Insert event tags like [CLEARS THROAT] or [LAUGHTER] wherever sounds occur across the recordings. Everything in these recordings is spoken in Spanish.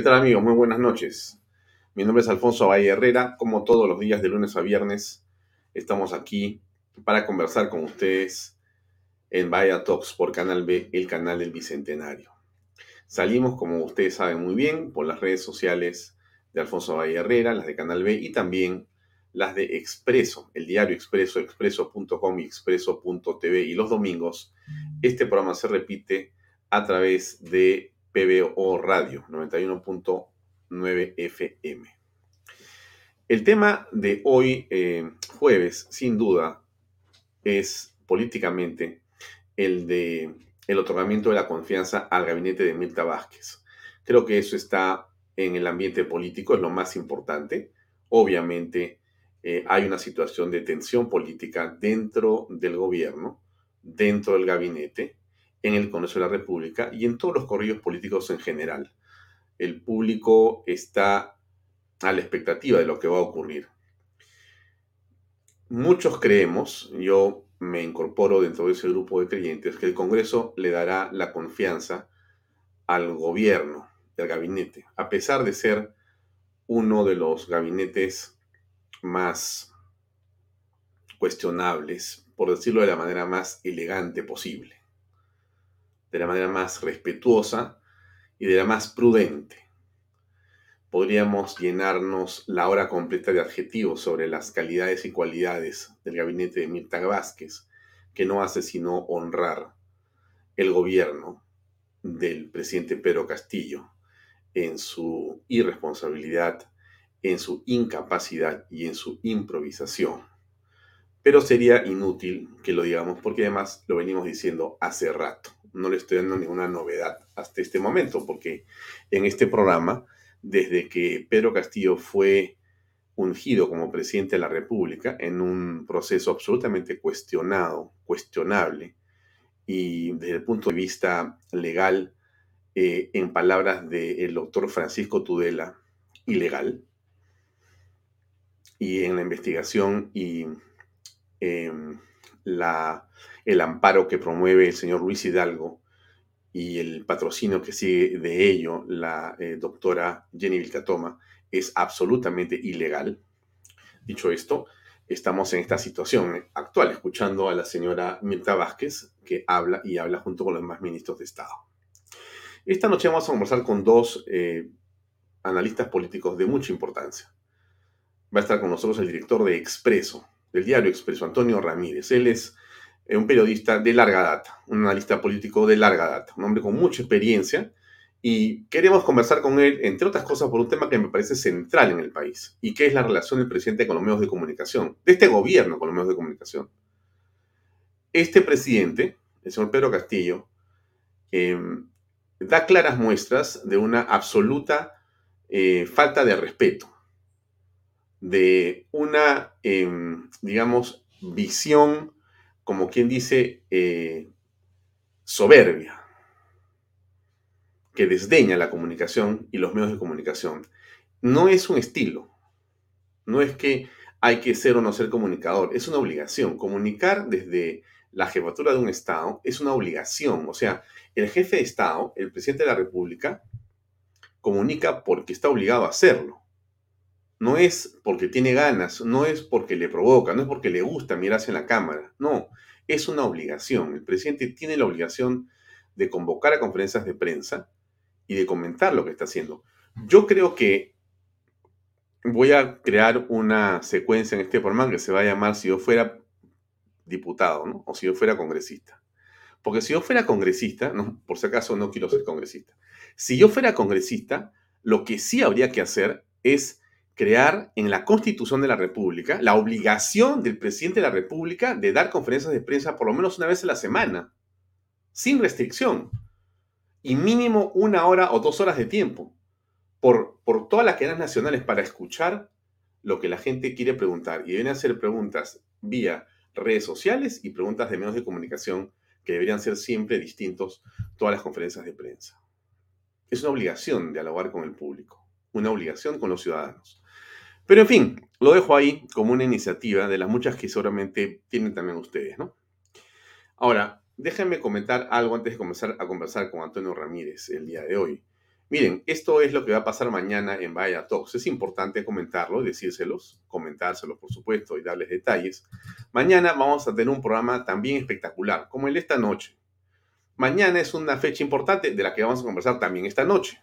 ¿Qué tal amigos? Muy buenas noches. Mi nombre es Alfonso Valle Herrera. Como todos los días de lunes a viernes, estamos aquí para conversar con ustedes en Vaya Talks por Canal B, el canal del Bicentenario. Salimos, como ustedes saben muy bien, por las redes sociales de Alfonso Valle Herrera, las de Canal B y también las de Expreso, el diario Expreso, expreso.com y expreso.tv. Y los domingos, este programa se repite a través de PBO Radio 91.9 FM. El tema de hoy, eh, jueves, sin duda, es políticamente el de el otorgamiento de la confianza al gabinete de Mirta Vázquez. Creo que eso está en el ambiente político, es lo más importante. Obviamente eh, hay una situación de tensión política dentro del gobierno, dentro del gabinete, en el Congreso de la República y en todos los corridos políticos en general. El público está a la expectativa de lo que va a ocurrir. Muchos creemos, yo me incorporo dentro de ese grupo de creyentes, que el Congreso le dará la confianza al gobierno, del gabinete, a pesar de ser uno de los gabinetes más cuestionables, por decirlo de la manera más elegante posible de la manera más respetuosa y de la más prudente. Podríamos llenarnos la hora completa de adjetivos sobre las calidades y cualidades del gabinete de Mirta Vázquez, que no hace sino honrar el gobierno del presidente Pedro Castillo en su irresponsabilidad, en su incapacidad y en su improvisación. Pero sería inútil que lo digamos porque además lo venimos diciendo hace rato. No le estoy dando ninguna novedad hasta este momento, porque en este programa, desde que Pedro Castillo fue ungido como presidente de la República en un proceso absolutamente cuestionado, cuestionable, y desde el punto de vista legal, eh, en palabras del doctor Francisco Tudela, ilegal, y en la investigación y em, el amparo que promueve el señor Luis Hidalgo y el patrocinio que sigue de ello la eh, doctora Jenny Vilcatoma es absolutamente ilegal. Dicho esto, estamos en esta situación actual, escuchando a la señora Mirta Vázquez, que habla y habla junto con los demás ministros de Estado. Esta noche vamos a conversar con dos eh, analistas políticos de mucha importancia. Va a estar con nosotros el director de Expreso, del diario Expreso, Antonio Ramírez. Él es un periodista de larga data, un analista político de larga data, un hombre con mucha experiencia, y queremos conversar con él, entre otras cosas, por un tema que me parece central en el país, y que es la relación del presidente con los medios de comunicación, de este gobierno con los medios de comunicación. Este presidente, el señor Pedro Castillo, em, da claras muestras de una absoluta eh, falta de respeto, de una, em, digamos, visión como quien dice, eh, soberbia, que desdeña la comunicación y los medios de comunicación. No es un estilo, no es que hay que ser o no ser comunicador, es una obligación. Comunicar desde la jefatura de un Estado es una obligación. O sea, el jefe de Estado, el presidente de la República, comunica porque está obligado a hacerlo. No es porque tiene ganas, no es porque le provoca, no es porque le gusta mirarse en la cámara, no, es una obligación. El presidente tiene la obligación de convocar a conferencias de prensa y de comentar lo que está haciendo. Yo creo que voy a crear una secuencia en este programa que se va a llamar si yo fuera diputado, ¿no? O si yo fuera congresista. Porque si yo fuera congresista, por si acaso no quiero ser congresista. Si yo fuera congresista, lo que sí habría que hacer es crear en la Constitución de la República la obligación del presidente de la República de dar conferencias de prensa por lo menos una vez a la semana, sin restricción, y mínimo una hora o dos horas de tiempo, por, por todas las cadenas nacionales para escuchar lo que la gente quiere preguntar. Y deben hacer preguntas vía redes sociales y preguntas de medios de comunicación que deberían ser siempre distintos todas las conferencias de prensa. Es una obligación dialogar con el público, una obligación con los ciudadanos. Pero en fin, lo dejo ahí como una iniciativa de las muchas que seguramente tienen también ustedes, ¿no? Ahora, déjenme comentar algo antes de comenzar a conversar con Antonio Ramírez el día de hoy. Miren, esto es lo que va a pasar mañana en Vaya Talks. Es importante comentarlo, decírselos, comentárselos, por supuesto, y darles detalles. Mañana vamos a tener un programa también espectacular, como el de esta noche. Mañana es una fecha importante de la que vamos a conversar también esta noche.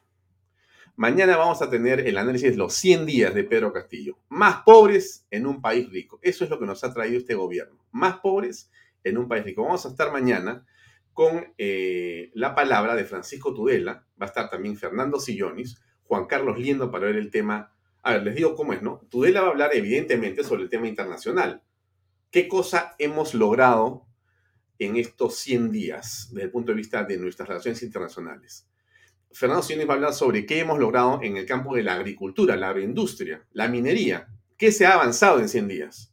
Mañana vamos a tener el análisis de los 100 días de Pedro Castillo. Más pobres en un país rico. Eso es lo que nos ha traído este gobierno. Más pobres en un país rico. Vamos a estar mañana con eh, la palabra de Francisco Tudela, va a estar también Fernando Sillonis, Juan Carlos Liendo para ver el tema. A ver, les digo cómo es, ¿no? Tudela va a hablar evidentemente sobre el tema internacional. ¿Qué cosa hemos logrado en estos 100 días desde el punto de vista de nuestras relaciones internacionales? Fernando Sillonis va a hablar sobre qué hemos logrado en el campo de la agricultura, la agroindustria, la minería, qué se ha avanzado en 100 días.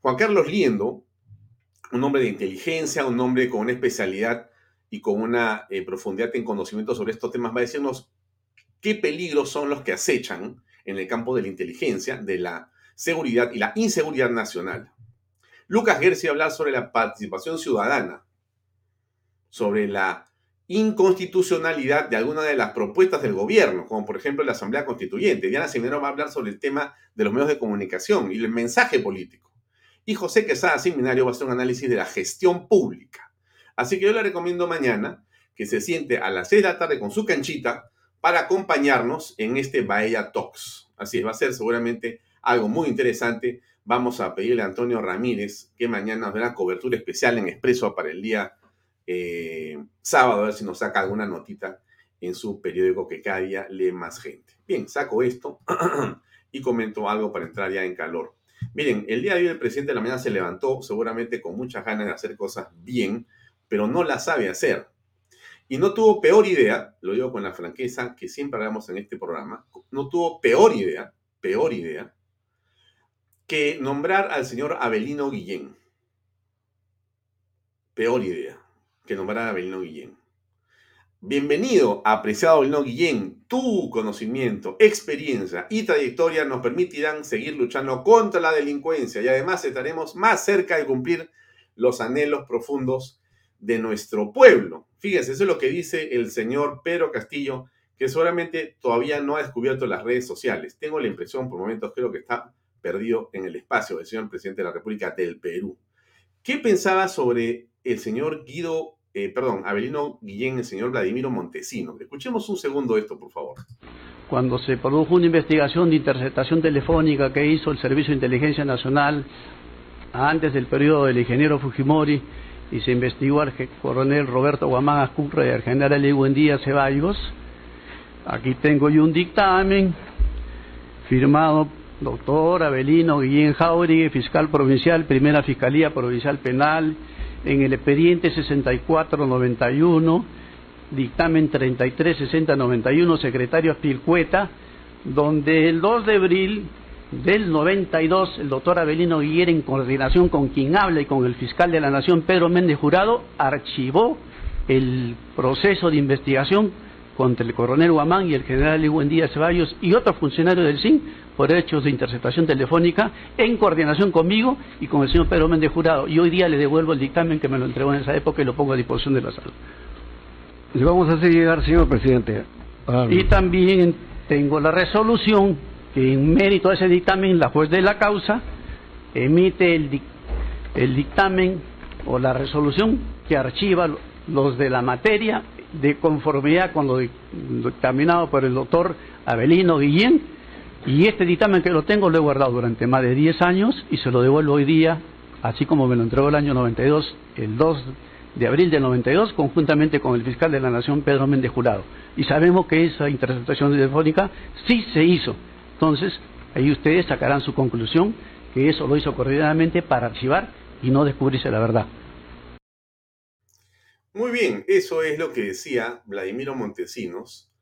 Juan Carlos Liendo un hombre de inteligencia, un hombre con una especialidad y con una eh, profundidad en conocimiento sobre estos temas, va a decirnos qué peligros son los que acechan en el campo de la inteligencia, de la seguridad y la inseguridad nacional. Lucas Gersi va a hablar sobre la participación ciudadana, sobre la inconstitucionalidad de alguna de las propuestas del gobierno, como por ejemplo la Asamblea Constituyente. Diana Seminero va a hablar sobre el tema de los medios de comunicación y el mensaje político. Y José Quesada Seminario va a hacer un análisis de la gestión pública. Así que yo le recomiendo mañana que se siente a las 6 de la tarde con su canchita para acompañarnos en este Bahía Talks. Así es, va a ser seguramente algo muy interesante. Vamos a pedirle a Antonio Ramírez que mañana nos dé una cobertura especial en Expreso para el día eh, sábado, a ver si nos saca alguna notita en su periódico que cada día lee más gente. Bien, saco esto [CLEARS THROAT] y comento algo para entrar ya en calor. Miren, el día de hoy el presidente de la mañana se levantó seguramente con muchas ganas de hacer cosas bien, pero no las sabe hacer. Y no tuvo peor idea, lo digo con la franqueza que siempre hablamos en este programa, no tuvo peor idea, peor idea, que nombrar al señor Abelino Guillén. Peor idea que nombrar a Abelino Guillén. Bienvenido, apreciado Lino Guillén. Tu conocimiento, experiencia y trayectoria nos permitirán seguir luchando contra la delincuencia y además estaremos más cerca de cumplir los anhelos profundos de nuestro pueblo. Fíjense, eso es lo que dice el señor Pedro Castillo, que seguramente todavía no ha descubierto las redes sociales. Tengo la impresión, por momentos creo que está perdido en el espacio del señor presidente de la República del Perú. ¿Qué pensaba sobre el señor Guido eh, perdón, Abelino Guillén, el señor Vladimiro Montesino. Escuchemos un segundo esto, por favor. Cuando se produjo una investigación de interceptación telefónica que hizo el Servicio de Inteligencia Nacional antes del periodo del ingeniero Fujimori y se investigó al coronel Roberto Guamán Ascurra y al general Díaz Ceballos, aquí tengo yo un dictamen firmado doctor Abelino Guillén Jauregui, fiscal provincial, primera Fiscalía Provincial Penal, en el expediente 6491, dictamen 336091, secretario Aspilcueta, donde el 2 de abril del 92, el doctor Abelino Guillermo, en coordinación con quien habla y con el fiscal de la Nación, Pedro Méndez Jurado, archivó el proceso de investigación contra el coronel Guamán y el general Díaz Ceballos y otros funcionarios del CIN por hechos de interceptación telefónica en coordinación conmigo y con el señor Pedro Méndez Jurado. Y hoy día le devuelvo el dictamen que me lo entregó en esa época y lo pongo a disposición de la sala. Le vamos a hacer llegar, señor presidente. Y también tengo la resolución que en mérito a ese dictamen la juez de la causa emite el, el dictamen o la resolución que archiva los de la materia de conformidad con lo dictaminado por el doctor Abelino Guillén. Y este dictamen que lo tengo lo he guardado durante más de 10 años y se lo devuelvo hoy día, así como me lo entregó el año 92, el 2 de abril del 92, conjuntamente con el fiscal de la Nación, Pedro Méndez Jurado. Y sabemos que esa interceptación telefónica sí se hizo. Entonces, ahí ustedes sacarán su conclusión, que eso lo hizo coordinadamente para archivar y no descubrirse la verdad. Muy bien, eso es lo que decía Vladimiro Montesinos,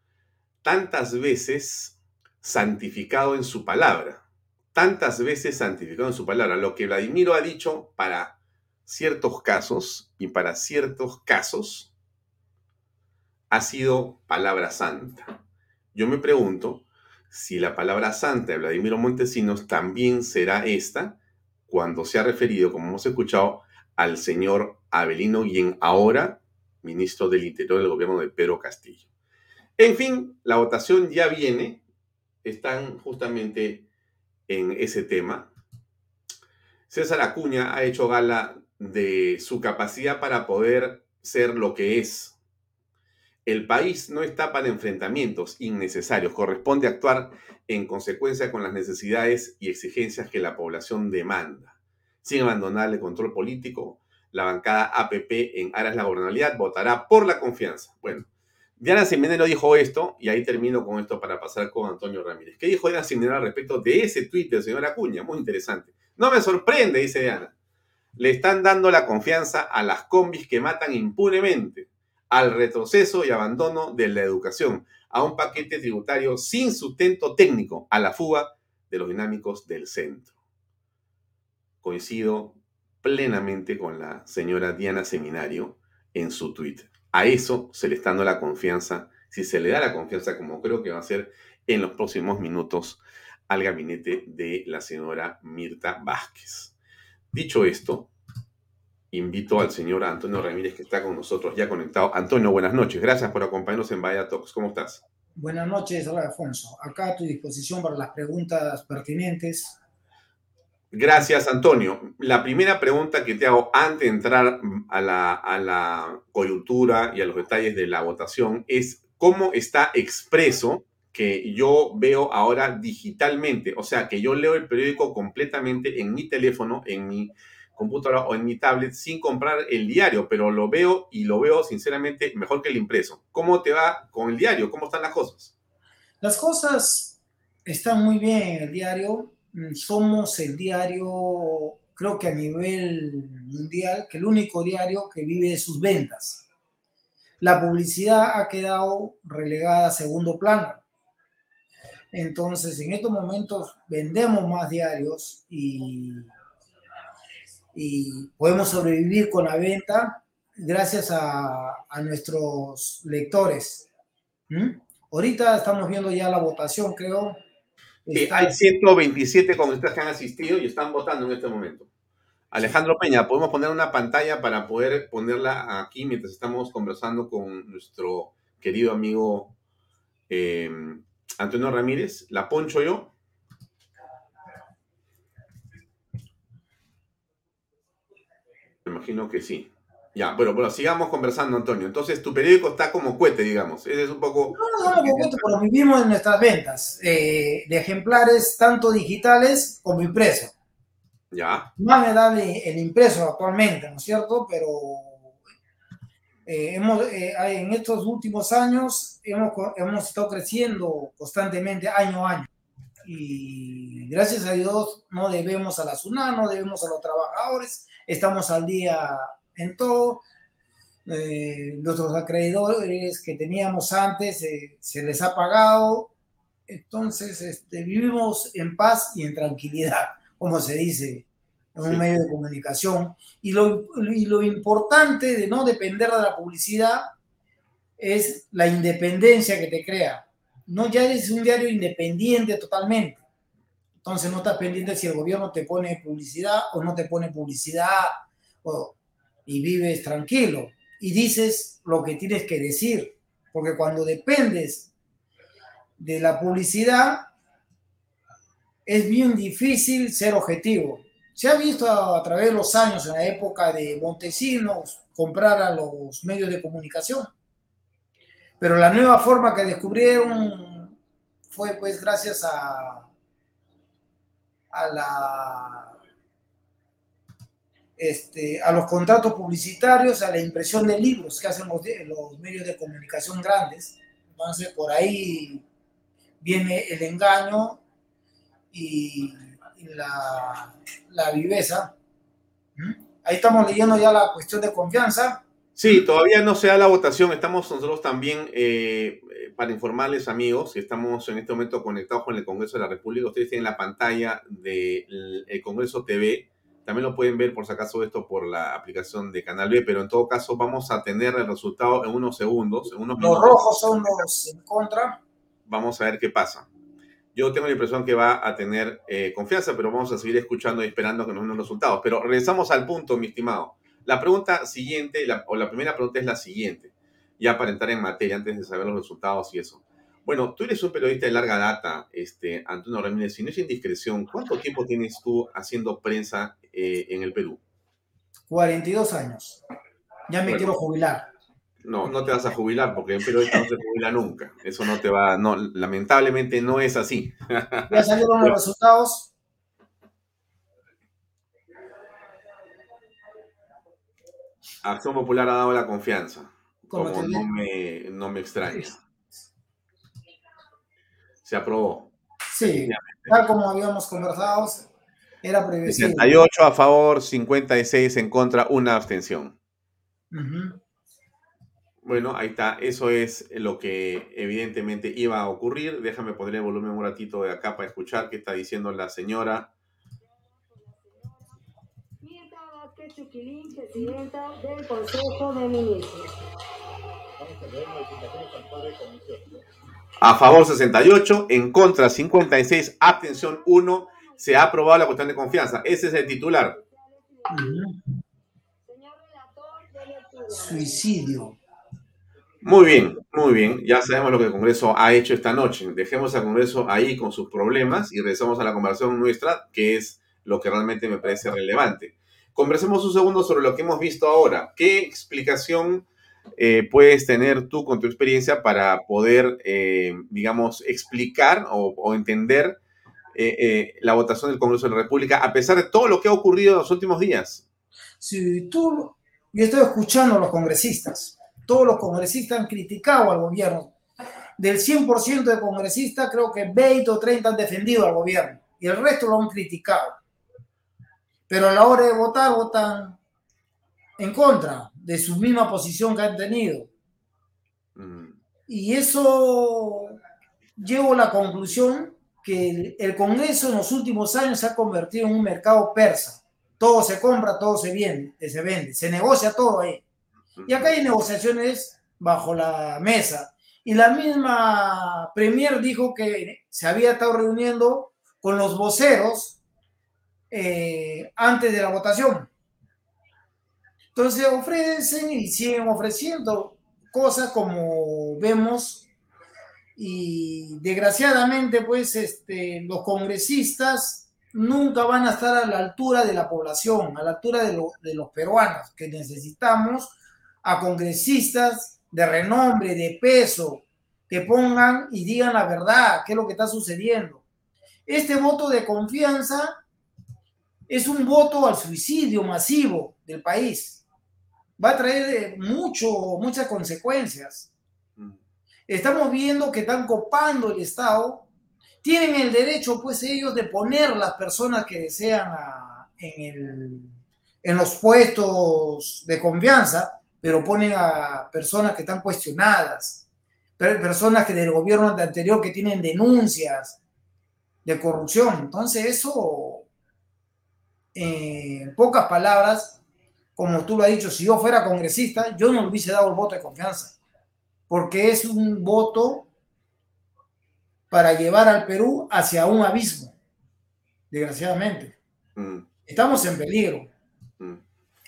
tantas veces santificado en su palabra, tantas veces santificado en su palabra. Lo que Vladimiro ha dicho para ciertos casos y para ciertos casos ha sido palabra santa. Yo me pregunto si la palabra santa de Vladimiro Montesinos también será esta cuando se ha referido, como hemos escuchado, al señor Abelino, quien ahora ministro del Interior del gobierno de Pedro Castillo. En fin, la votación ya viene. Están justamente en ese tema. César Acuña ha hecho gala de su capacidad para poder ser lo que es. El país no está para enfrentamientos innecesarios. Corresponde actuar en consecuencia con las necesidades y exigencias que la población demanda. Sin abandonar el control político, la bancada APP en aras de la gobernabilidad votará por la confianza. Bueno, Diana Simenero dijo esto, y ahí termino con esto para pasar con Antonio Ramírez. ¿Qué dijo Diana Simenero al respecto de ese tuit del señor Acuña? Muy interesante. No me sorprende, dice Diana. Le están dando la confianza a las combis que matan impunemente, al retroceso y abandono de la educación, a un paquete tributario sin sustento técnico, a la fuga de los dinámicos del centro. Coincido plenamente con la señora Diana Seminario en su tuit. A eso se le está dando la confianza, si se le da la confianza, como creo que va a ser en los próximos minutos, al gabinete de la señora Mirta Vázquez. Dicho esto, invito al señor Antonio Ramírez que está con nosotros ya conectado. Antonio, buenas noches. Gracias por acompañarnos en Vaya Talks. ¿Cómo estás? Buenas noches, Alfonso. Acá a tu disposición para las preguntas pertinentes. Gracias, Antonio. La primera pregunta que te hago antes de entrar a la, a la coyuntura y a los detalles de la votación es cómo está expreso que yo veo ahora digitalmente, o sea, que yo leo el periódico completamente en mi teléfono, en mi computadora o en mi tablet sin comprar el diario, pero lo veo y lo veo sinceramente mejor que el impreso. ¿Cómo te va con el diario? ¿Cómo están las cosas? Las cosas están muy bien en el diario. Mm, somos el diario, creo que a nivel mundial, que el único diario que vive de sus ventas. La publicidad ha quedado relegada a segundo plano. Entonces, en estos momentos vendemos más diarios y, y podemos sobrevivir con la venta gracias a, nuestros lectores. ¿Mm? Ahorita estamos viendo ya la votación, creo, eh, hay 127 congresistas que han asistido y están votando en este momento. Alejandro Peña, podemos poner una pantalla para poder ponerla aquí mientras estamos conversando con nuestro querido amigo eh, Antonio Ramírez. ¿La poncho yo? Me imagino que sí. Ya, bueno, bueno, sigamos conversando, Antonio. Entonces, tu periódico está como cohete, digamos. Ese es un poco. No, no, no, cohete, pero vivimos en nuestras ventas eh, de ejemplares tanto digitales como impresos. Ya. Más me da el, impreso actualmente, ¿no es cierto? Pero eh, hemos, eh, en estos últimos años hemos, hemos estado creciendo constantemente año a año. Y gracias a Dios no debemos a la SUNA, no debemos a los trabajadores, estamos al día en todo. Eh, nuestros acreedores que teníamos antes eh, se les ha pagado. Entonces, este, vivimos en paz y en tranquilidad, como se dice en un medio de comunicación. Y lo, y lo importante de no depender de la publicidad es la independencia que te crea. No ya eres un diario independiente totalmente. Entonces no estás pendiente si el gobierno te pone publicidad o no te pone publicidad. O, y vives tranquilo y dices lo que tienes que decir, porque cuando dependes de la publicidad es bien difícil ser objetivo. Se ha visto a, través de los años, en la época de Montesinos, comprar a los medios de comunicación. Pero la nueva forma que descubrieron fue pues gracias a, a la este, a los contratos publicitarios, a la impresión de libros que hacen los, los, medios de comunicación grandes. Entonces, por ahí viene el engaño y, y la, la, viveza. ¿Mm? Ahí estamos leyendo ya la cuestión de confianza. Sí, todavía no se da la votación. Estamos nosotros también, eh, para informarles, amigos, estamos en este momento conectados con el Congreso de la República. Ustedes tienen la pantalla del Congreso TV también lo pueden ver por si acaso esto por la aplicación de Canal B, pero en todo caso vamos a tener el resultado en unos segundos. En unos los rojos son los en contra. Vamos a ver qué pasa. Yo tengo la impresión que va a tener eh, confianza, pero vamos a seguir escuchando y esperando que nos den los resultados. Pero regresamos al punto, mi estimado. La pregunta siguiente, o la primera pregunta es la siguiente. ya para entrar en materia, antes de saber los resultados y eso. Bueno, tú eres un periodista de larga data, este, Antonio Ramírez. Si no es indiscreción, ¿cuánto tiempo tienes tú haciendo prensa eh, en el Perú? 42 años. Ya me quiero jubilar. No, no te vas a jubilar porque el periodista no se jubila nunca. Eso no te va, no, lamentablemente no es así. ¿Ya salieron los [LAUGHS] resultados? Acción Popular ha dado la confianza. Como no me, no me extraña. Se aprobó. Sí, tal como habíamos conversado, era previsible. 68 a favor, 56 en contra, una abstención. Bueno, ahí está. Eso es lo que evidentemente iba a ocurrir. Déjame poner el volumen un ratito de acá para escuchar qué está diciendo la señora. presidenta del Consejo de Ministros. A favor 68, en contra 56, abstención 1. Se ha aprobado la cuestión de confianza. Ese es el titular. Suicidio. Muy bien, muy bien. Ya sabemos lo que el Congreso ha hecho esta noche. Dejemos al Congreso ahí con sus problemas y regresamos a la conversación nuestra, que es lo que realmente me parece relevante. Conversemos un segundo sobre lo que hemos visto ahora. ¿Qué explicación eh, puedes tener tú con tu experiencia para poder, eh, digamos, explicar o, entender eh, la votación del Congreso de la República a pesar de todo lo que ha ocurrido en los últimos días? Sí, tú, yo estoy escuchando a los congresistas. Todos los congresistas han criticado al gobierno. Del 100% de congresistas, creo que 20 o 30 han defendido al gobierno y el resto lo han criticado pero a la hora de votar votan en contra de su misma posición que han tenido. Mm. Y eso llevo a la conclusión que el, Congreso en los últimos años se ha convertido en un mercado persa. Todo se compra, todo se vende, se vende, se negocia todo ahí. Y acá hay negociaciones bajo la mesa. Y la misma Premier dijo que se había estado reuniendo con los voceros eh, antes de la votación. Entonces ofrecen y siguen ofreciendo cosas como vemos y desgraciadamente pues este, los congresistas nunca van a estar a la altura de la población, a la altura de, de los peruanos, que necesitamos a congresistas de renombre, de peso, que pongan y digan la verdad, qué es lo que está sucediendo. Este voto de confianza es un voto al suicidio masivo del país. Va a traer mucho, muchas consecuencias. Mm. Estamos viendo que están copando el Estado. Tienen el derecho, pues, ellos de poner las personas que desean en, en los puestos de confianza, pero ponen a personas que están cuestionadas, personas que del gobierno anterior que tienen denuncias de corrupción. Entonces, eso en pocas palabras, como tú lo has dicho, si yo fuera congresista, yo no le hubiese dado el voto de confianza, porque es un voto para llevar al Perú hacia un abismo, desgraciadamente. Mm. Estamos en peligro. Mm.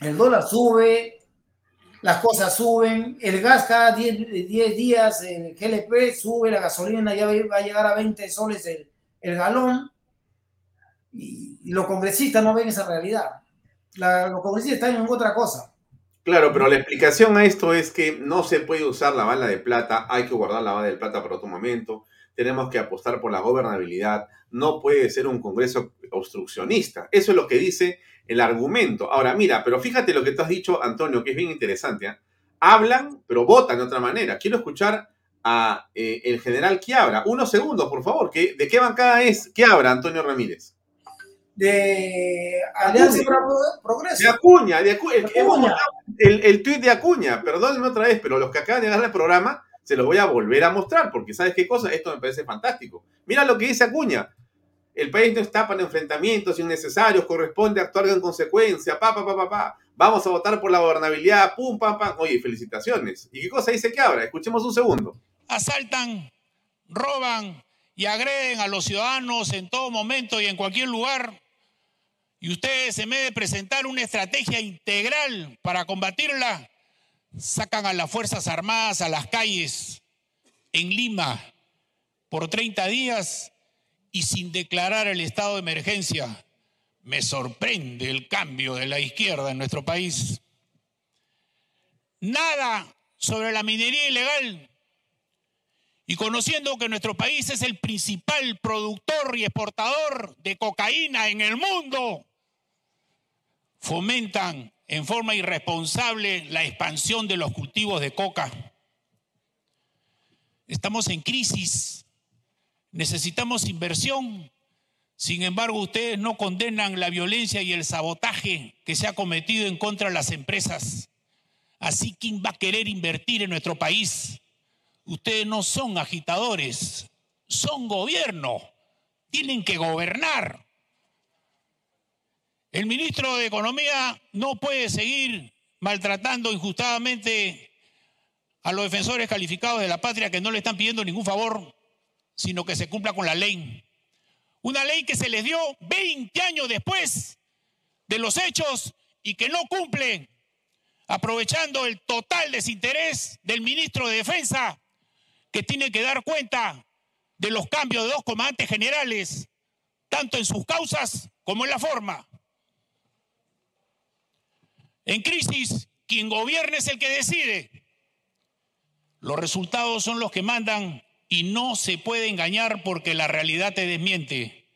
El dólar sube, las cosas suben, el gas cada 10 días, el GLP sube, la gasolina ya va a llegar a 20 soles el, el galón y, los congresistas no ven esa realidad. Los congresistas están en otra cosa. Claro, pero la explicación a esto es que no se puede usar la bala de plata, hay que guardar la bala de plata para otro momento, tenemos que apostar por la gobernabilidad, no puede ser un Congreso obstruccionista. Eso es lo que dice el argumento. Ahora, mira, pero fíjate lo que tú has dicho, Antonio, que es bien interesante. ¿eh? Hablan, pero votan de otra manera. Quiero escuchar a eh, el general Quiabra. Unos segundos, por favor. ¿De qué bancada es Quiabra, Antonio Ramírez? De Alianza Progreso. De Acuña, de Acuña. El, el tuit de Acuña, perdónenme otra vez, pero los que acaban de agarrar el programa, se los voy a volver a mostrar, porque ¿sabes qué cosa? Esto me parece fantástico. Mira lo que dice Acuña. El país no está para enfrentamientos innecesarios, corresponde actuar en consecuencia, pa, pa, pa, pa, pa. Vamos a votar por la gobernabilidad, pum, pam, pam. Oye, felicitaciones. ¿Y qué cosa dice que ahora? Escuchemos un segundo. Asaltan, roban y agreden a los ciudadanos en todo momento y en cualquier lugar y ustedes, en vez de presentar una estrategia integral para combatirla, sacan a las Fuerzas Armadas a las calles en Lima por 30 días y sin declarar el estado de emergencia. Me sorprende el cambio de la izquierda en nuestro país. Nada sobre la minería ilegal. Y conociendo que nuestro país es el principal productor y exportador de cocaína en el mundo, fomentan en forma irresponsable la expansión de los cultivos de coca. Estamos en crisis, necesitamos inversión. Sin embargo, ustedes no condenan la violencia y el sabotaje que se ha cometido en contra de las empresas. Así, ¿quién va a querer invertir en nuestro país? Ustedes no son agitadores, son gobierno, tienen que gobernar. El ministro de Economía no puede seguir maltratando injustamente a los defensores calificados de la patria que no le están pidiendo ningún favor, sino que se cumpla con la ley. Una ley que se les dio 20 años después de los hechos y que no cumple, aprovechando el total desinterés del ministro de Defensa, que tiene que dar cuenta de los cambios de dos comandantes generales, tanto en sus causas como en la forma. En crisis, quien gobierna es el que decide. Los resultados son los que mandan y no se puede engañar porque la realidad te desmiente.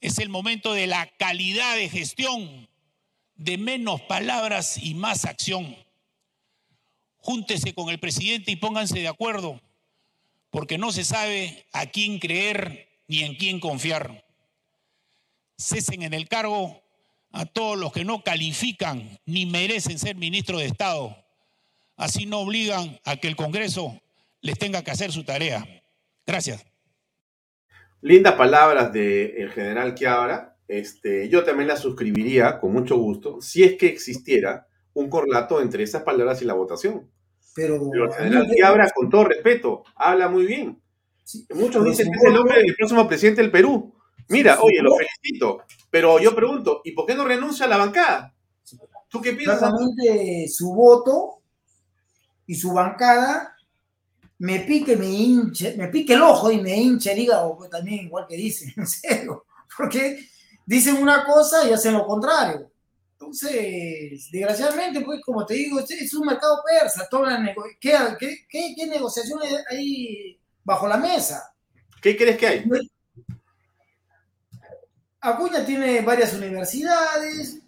Es el momento de la calidad de gestión, de menos palabras y más acción. Júntese con el presidente y pónganse de acuerdo, porque no se sabe a quién creer ni en quién confiar. Cesen en el cargo a todos los que no califican ni merecen ser ministros de Estado. Así no obligan a que el Congreso les tenga que hacer su tarea. Gracias. Lindas palabras del general Quiabra. Este, yo también las suscribiría con mucho gusto si es que existiera un correlato entre esas palabras y la votación. Pero, el general Quiabra, con todo respeto, habla muy bien. Muchos dicen que es el nombre del próximo presidente del Perú. Mira, oye, lo Pero yo pregunto, ¿y por qué no renuncia a la bancada? ¿Tú qué piensas? Claramente su voto y su bancada me pique, me hinche, me pique el ojo y me hinche el hígado, pues también igual que dicen, [LAUGHS] en serio. Porque dicen una cosa y hacen lo contrario. Entonces, desgraciadamente, pues como te digo, es un mercado persa. ¿Qué, qué, qué, qué negociaciones hay bajo la mesa? ¿Qué crees que hay? Acuña tiene varias universidades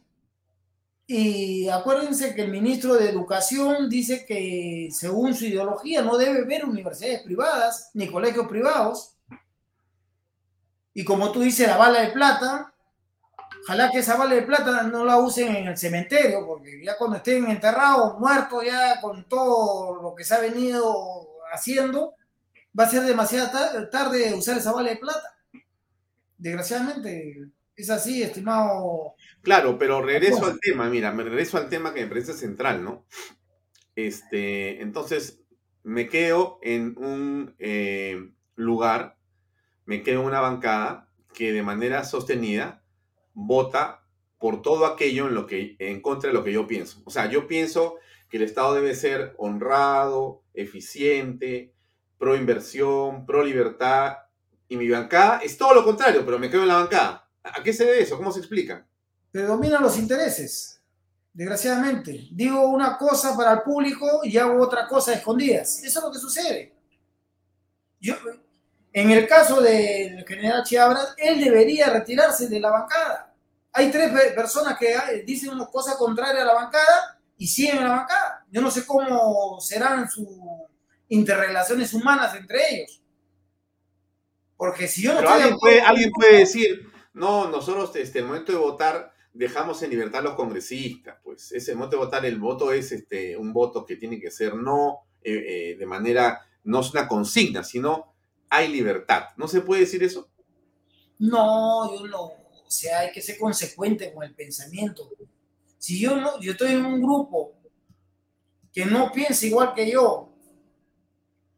y acuérdense que el ministro de Educación dice que según su ideología no debe haber universidades privadas ni colegios privados. Y como tú dices, la bala de plata, ojalá que esa bala de plata no la usen en el cementerio, porque ya cuando estén enterrados, muertos, ya con todo lo que se ha venido haciendo, va a ser demasiado tarde usar esa bala de plata desgraciadamente es así, estimado. Claro, pero regreso al tema, mira, me regreso al tema que me parece central, ¿no? Este, entonces, me quedo en un eh, lugar, me quedo en una bancada que de manera sostenida vota por todo aquello en lo que en contra de lo que yo pienso. O sea, yo pienso que el Estado debe ser honrado, eficiente, pro inversión, pro libertad y mi bancada es todo lo contrario, pero me quedo en la bancada. ¿A qué se debe eso? ¿Cómo se explica? Predominan los intereses, desgraciadamente. Digo una cosa para el público y hago otra cosa escondidas. Eso es lo que sucede. Yo, en el caso del general Chiabra, él debería retirarse de la bancada. Hay tres personas que dicen una cosa contraria a la bancada y siguen en la bancada. Yo no sé cómo serán sus interrelaciones humanas entre ellos. Porque si yo no alguien, puede, alguien puede decir, no, nosotros este, el momento de votar dejamos en libertad a los congresistas, pues ese momento de votar, el voto es este, un voto que tiene que ser no eh, eh, de manera, no es una consigna, sino hay libertad. ¿No se puede decir eso? No, yo no, o sea, hay que ser consecuente con el pensamiento. Si yo no, yo estoy en un grupo que no piensa igual que yo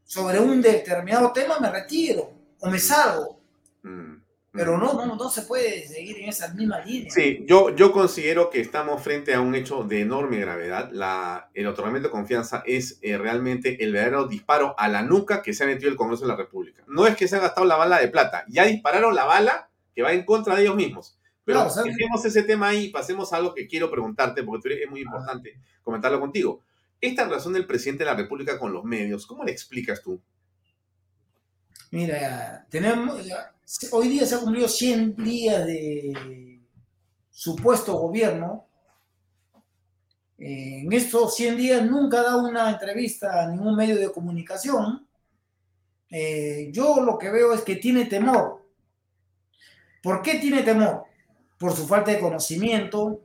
sobre un determinado tema, me retiro o me salgo. Mm, Pero no, no, no se puede seguir en esa misma línea. Sí, yo, yo considero que estamos frente a un hecho de enorme gravedad. La, el otorgamiento de confianza es eh, realmente el verdadero disparo a la nuca que se ha metido el Congreso de la República. No es que se ha gastado la bala de plata, ya dispararon la bala que va en contra de ellos mismos. Pero dejemos ese tema ahí y pasemos a algo que quiero preguntarte, porque es muy importante comentarlo contigo. Esta relación del presidente de la República con los medios, ¿cómo le explicas tú? Mira, tenemos, hoy día se ha cumplido 100 días de supuesto gobierno. En estos 100 días nunca ha dado una entrevista a ningún medio de comunicación. Eh, yo lo que veo es que tiene temor. ¿Por qué tiene temor? Por su falta de conocimiento.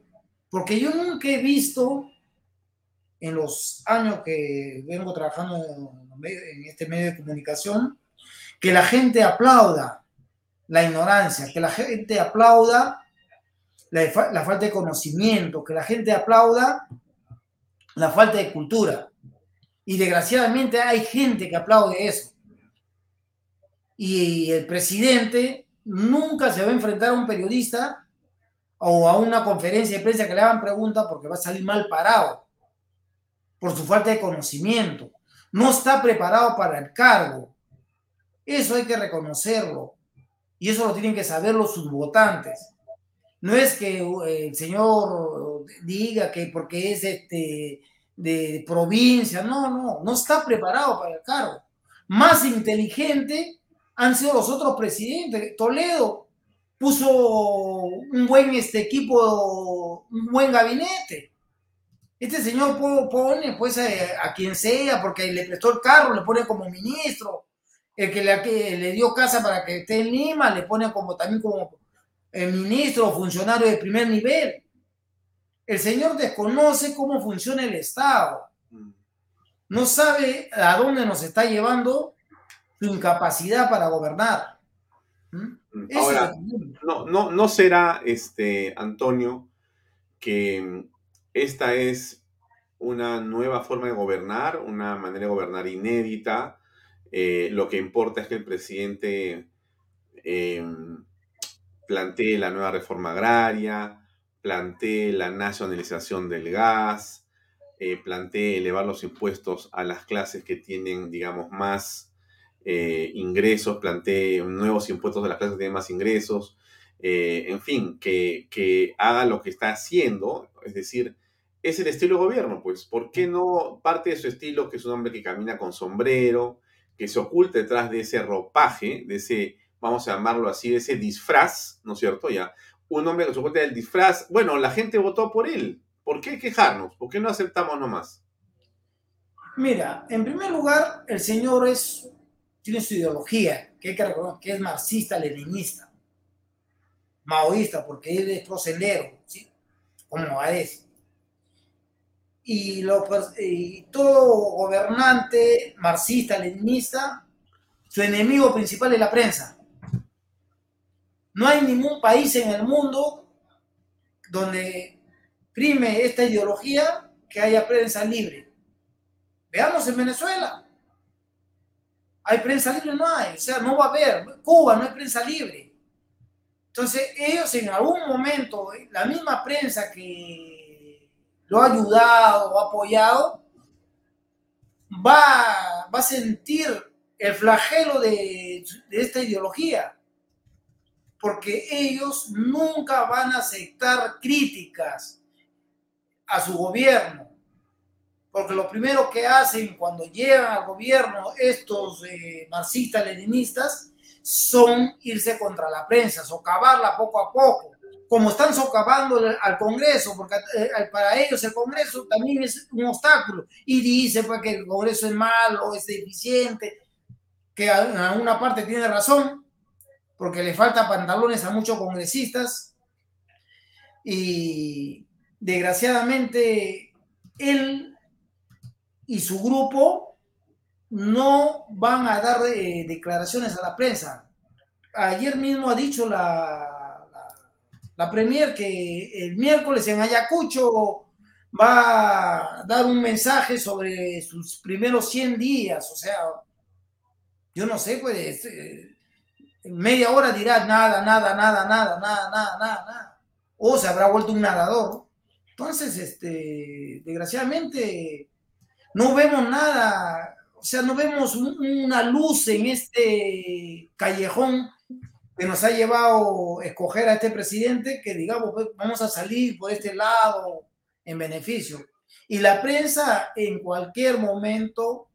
Porque yo nunca he visto en los años que vengo trabajando en este medio de comunicación que la gente aplauda la ignorancia, que la gente aplauda la, falta de conocimiento, que la gente aplauda la falta de cultura. Y desgraciadamente hay gente que aplaude eso. Y el presidente nunca se va a enfrentar a un periodista o a una conferencia de prensa que le hagan preguntas porque va a salir mal parado por su falta de conocimiento. No está preparado para el cargo. Eso hay que reconocerlo. Y eso lo tienen que saber los subvotantes. No es que eh, el señor diga que porque es este, de provincia, no, no, no está preparado para el cargo. Más inteligente han sido los otros presidentes. Toledo puso un buen este equipo, un buen gabinete. Este señor pone pues a quien sea, porque le prestó el carro, le pone como ministro el que le, le, dio casa para que esté en Lima, le pone como también como el ministro o funcionario de primer nivel. El señor desconoce cómo funciona el Estado. Mm. No sabe a dónde nos está llevando su incapacidad para gobernar. ¿Mm? Mm. Ahora, no, no, no será, este, Antonio, que esta es una nueva forma de gobernar, una manera de gobernar inédita, eh, lo que importa es que el presidente em, plantee la nueva reforma agraria, plantee la nacionalización del gas, eh, plantee elevar los impuestos a las clases que tienen, digamos, más eh, ingresos, plantee nuevos impuestos a las clases que tienen más ingresos, en fin, que, que haga lo que está haciendo, es decir, es el estilo gobierno, pues, ¿por qué no parte de su estilo, que es un hombre que camina con sombrero, que se oculta detrás de ese ropaje, de ese, vamos a llamarlo así, de ese disfraz, ¿no es cierto? Ya, un hombre que se oculta del disfraz, bueno, la gente votó por él. ¿Por qué quejarnos? ¿Por qué no aceptamos nomás? Mira, en primer lugar, el señor es, tiene su ideología, que hay que recordar que es marxista-leninista, maoísta, porque él es procedero, ¿sí? como es y, lo, y todo gobernante marxista, leninista, su enemigo principal es la prensa. No hay ningún país en el mundo donde prime esta ideología que haya prensa libre. Veamos en Venezuela. ¿Hay prensa libre? No hay. O sea, no va a haber. Cuba no hay prensa libre. Entonces, ellos en algún momento, la misma prensa que lo ha ayudado, ha apoyado, va, va a sentir el flagelo de, esta ideología, porque ellos nunca van a aceptar críticas a su gobierno, porque lo primero que hacen cuando llegan al gobierno estos eh, marxistas leninistas son irse contra la prensa, socavarla poco a poco como están socavando al Congreso, porque eh, para ellos el Congreso también es un obstáculo, y dice pues, que el Congreso es malo, es deficiente, que en alguna parte tiene razón, porque le falta pantalones a muchos congresistas, y desgraciadamente él y su grupo no van a dar eh, declaraciones a la prensa. Ayer mismo ha dicho la la Premier que el miércoles en Ayacucho va a dar un mensaje sobre sus primeros 100 días, o sea, yo no sé, pues, eh, en media hora dirá nada, nada, nada, nada, nada, nada, nada, nada. O se habrá vuelto un nadador. Entonces, este, desgraciadamente, no vemos nada, o sea, no vemos una luz en este callejón que nos ha llevado a escoger a este presidente que digamos, pues, vamos a salir por este lado en beneficio. Y la prensa en cualquier momento